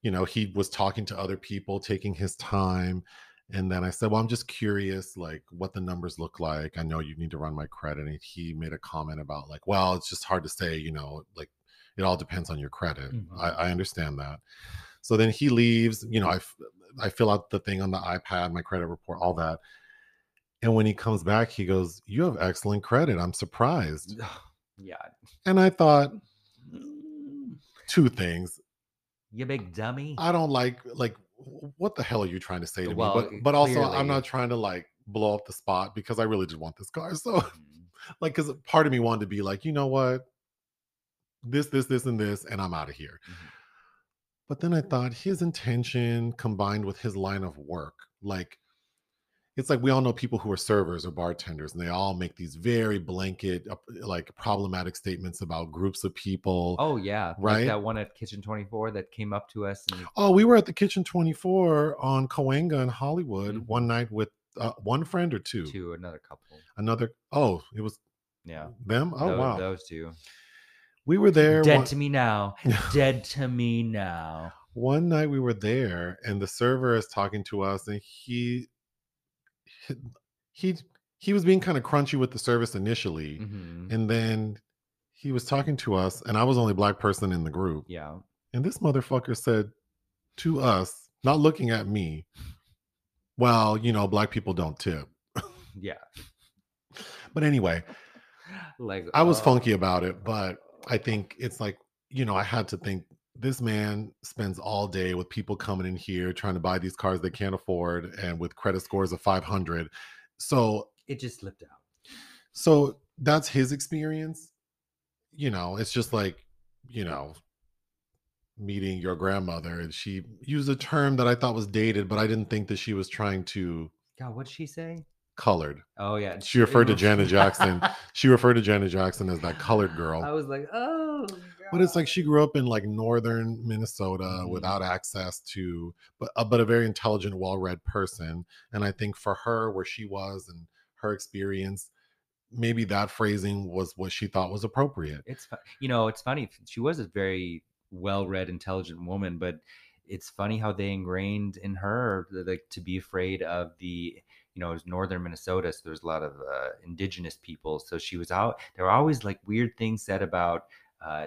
you know, he was talking to other people, taking his time. And then I said, Well, I'm just curious, like what the numbers look like. I know you need to run my credit. And he made a comment about, like, well, it's just hard to say, you know, like it all depends on your credit. Mhm. I, I understand that. So then he leaves, you know, I, I fill out the thing on the iPad, my credit report, all that. And when he comes back, he goes, You have excellent credit. I'm surprised. yeah, And I thought Mm, two things. You big dummy. I don't like like what the hell are you trying to say to Well, me? But but also I'm not trying to like blow up the spot because I really did want this car. So Mhm. like because part of me wanted to be like, you know what? This, this, this, and this, and I'm out of here. Mhm. But then I thought his intention combined with his line of work, like it's like we all know people who are servers or bartenders and they all make these very blanket like problematic statements about groups of people Oh yeah, Right? Like that one at Kitchen Twenty Four that came up to us and oh we were at the kitchen 24 on Cahuenga in hollywood Mhm. one night with uh, one friend or two to another couple. another oh it was Yeah. them oh tho- wow Those two. we were there Dead one, to me now. Dead to me now. one night we were there and the server is talking to us and he he he was being kind of crunchy with the service initially Mhm. and then he was talking to us and i was the only black person in the group Yeah. and this motherfucker said to us not looking at me well you know black people don't tip Yeah. but anyway Like i was uh, funky about it but i think it's like you know i had to think this man spends all day with people coming in here trying to buy these cars they can't afford and with credit scores of 500 so It just slipped out. so that's his experience you know it's just like you know meeting your grandmother and she used a term that i thought was dated but i didn't think that she was trying to God, what'd she say? colored Oh yeah. She referred to Janet Jackson. she referred to janet jackson as that colored girl I was like, oh. But it's like she grew up in like northern minnesota Mhm. without access to but uh, but a very intelligent well-read person and i think for her where she was and her experience maybe that phrasing was what she thought was appropriate it's you know it's funny she was a very well-read intelligent woman but it's funny how they ingrained in her like to be afraid of the you know it was northern minnesota so there's a lot of uh, indigenous people so she was out there were always like weird things said about uh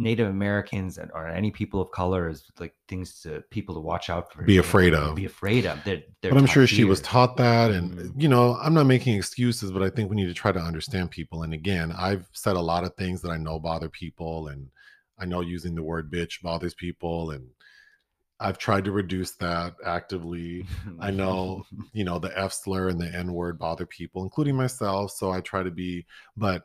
Native Americans and or any people of color is like things to people to watch out for. Be afraid of. Be afraid of. They're, they're but i'm sure she was taught that and you know i'm not making excuses but i think we need to try to understand people and again i've said a lot of things that i know bother people and i know using the word bitch bothers people and i've tried to reduce that actively I know, you know, the F slur and the N word bother people, including myself. So I try to be, but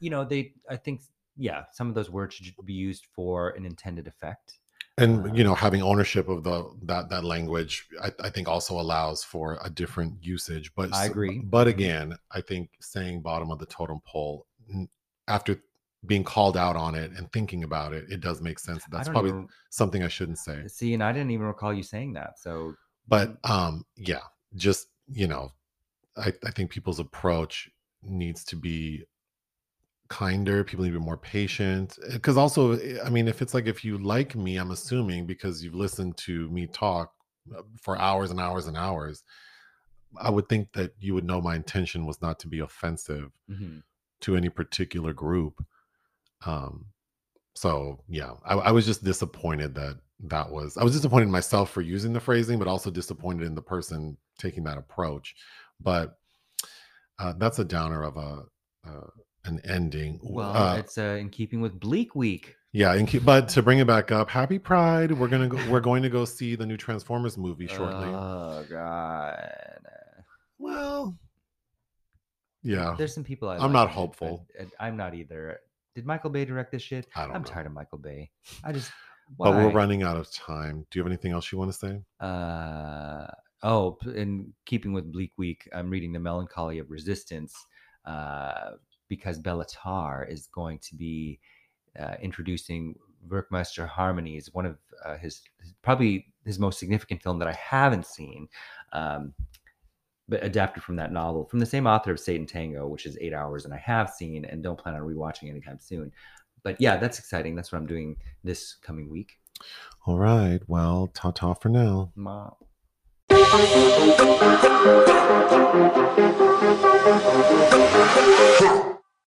you know they i think yeah some of those words should be used for an intended effect and you know, um having ownership of the that that language, I, I think also allows for a different usage. But I agree. But mm-hmm. again, I think saying bottom of the totem pole after being called out on it and thinking about it, it does make sense. That's probably even- something I shouldn't say. see and i didn't even recall you saying that so but mm um yeah just you know i, I think people's approach needs to be kinder people need to be more patient because also eh, i mean if it's like if you like me i'm assuming because you've listened to me talk uh, for hours and hours and hours i would think that you would know my intention was not to be offensive mhm. to any particular group um so yeah I, I was just disappointed that that was i was disappointed in myself for using the phrasing but also disappointed in the person taking that approach but uh, that's a downer of a uh, an ending. Well uh, it's uh, in keeping with bleak week. Yeah and keep, but to bring it back up happy pride we're gonna go we're going to go see the new transformers movie shortly. Oh god. Well yeah. There's some people I I'm like not hopeful. uh, i'm not either. Did michael bay direct this shit? I don't i'm know. tired of michael bay. I just but we're running out of time. Do you have anything else you want to say? Uh oh in keeping with bleak week i'm reading the melancholy of resistance uh because Béla Tarr is going to be uh, introducing Werckmeister Harmonies, one of uh, his, his probably his most significant film that I haven't seen, um, but adapted from that novel from the same author of Satan Tango, which is eight hours, and I have seen and don't plan on rewatching anytime soon. But yeah, that's exciting. That's what I'm doing this coming week. all right well ta-ta for now Ma. Huh.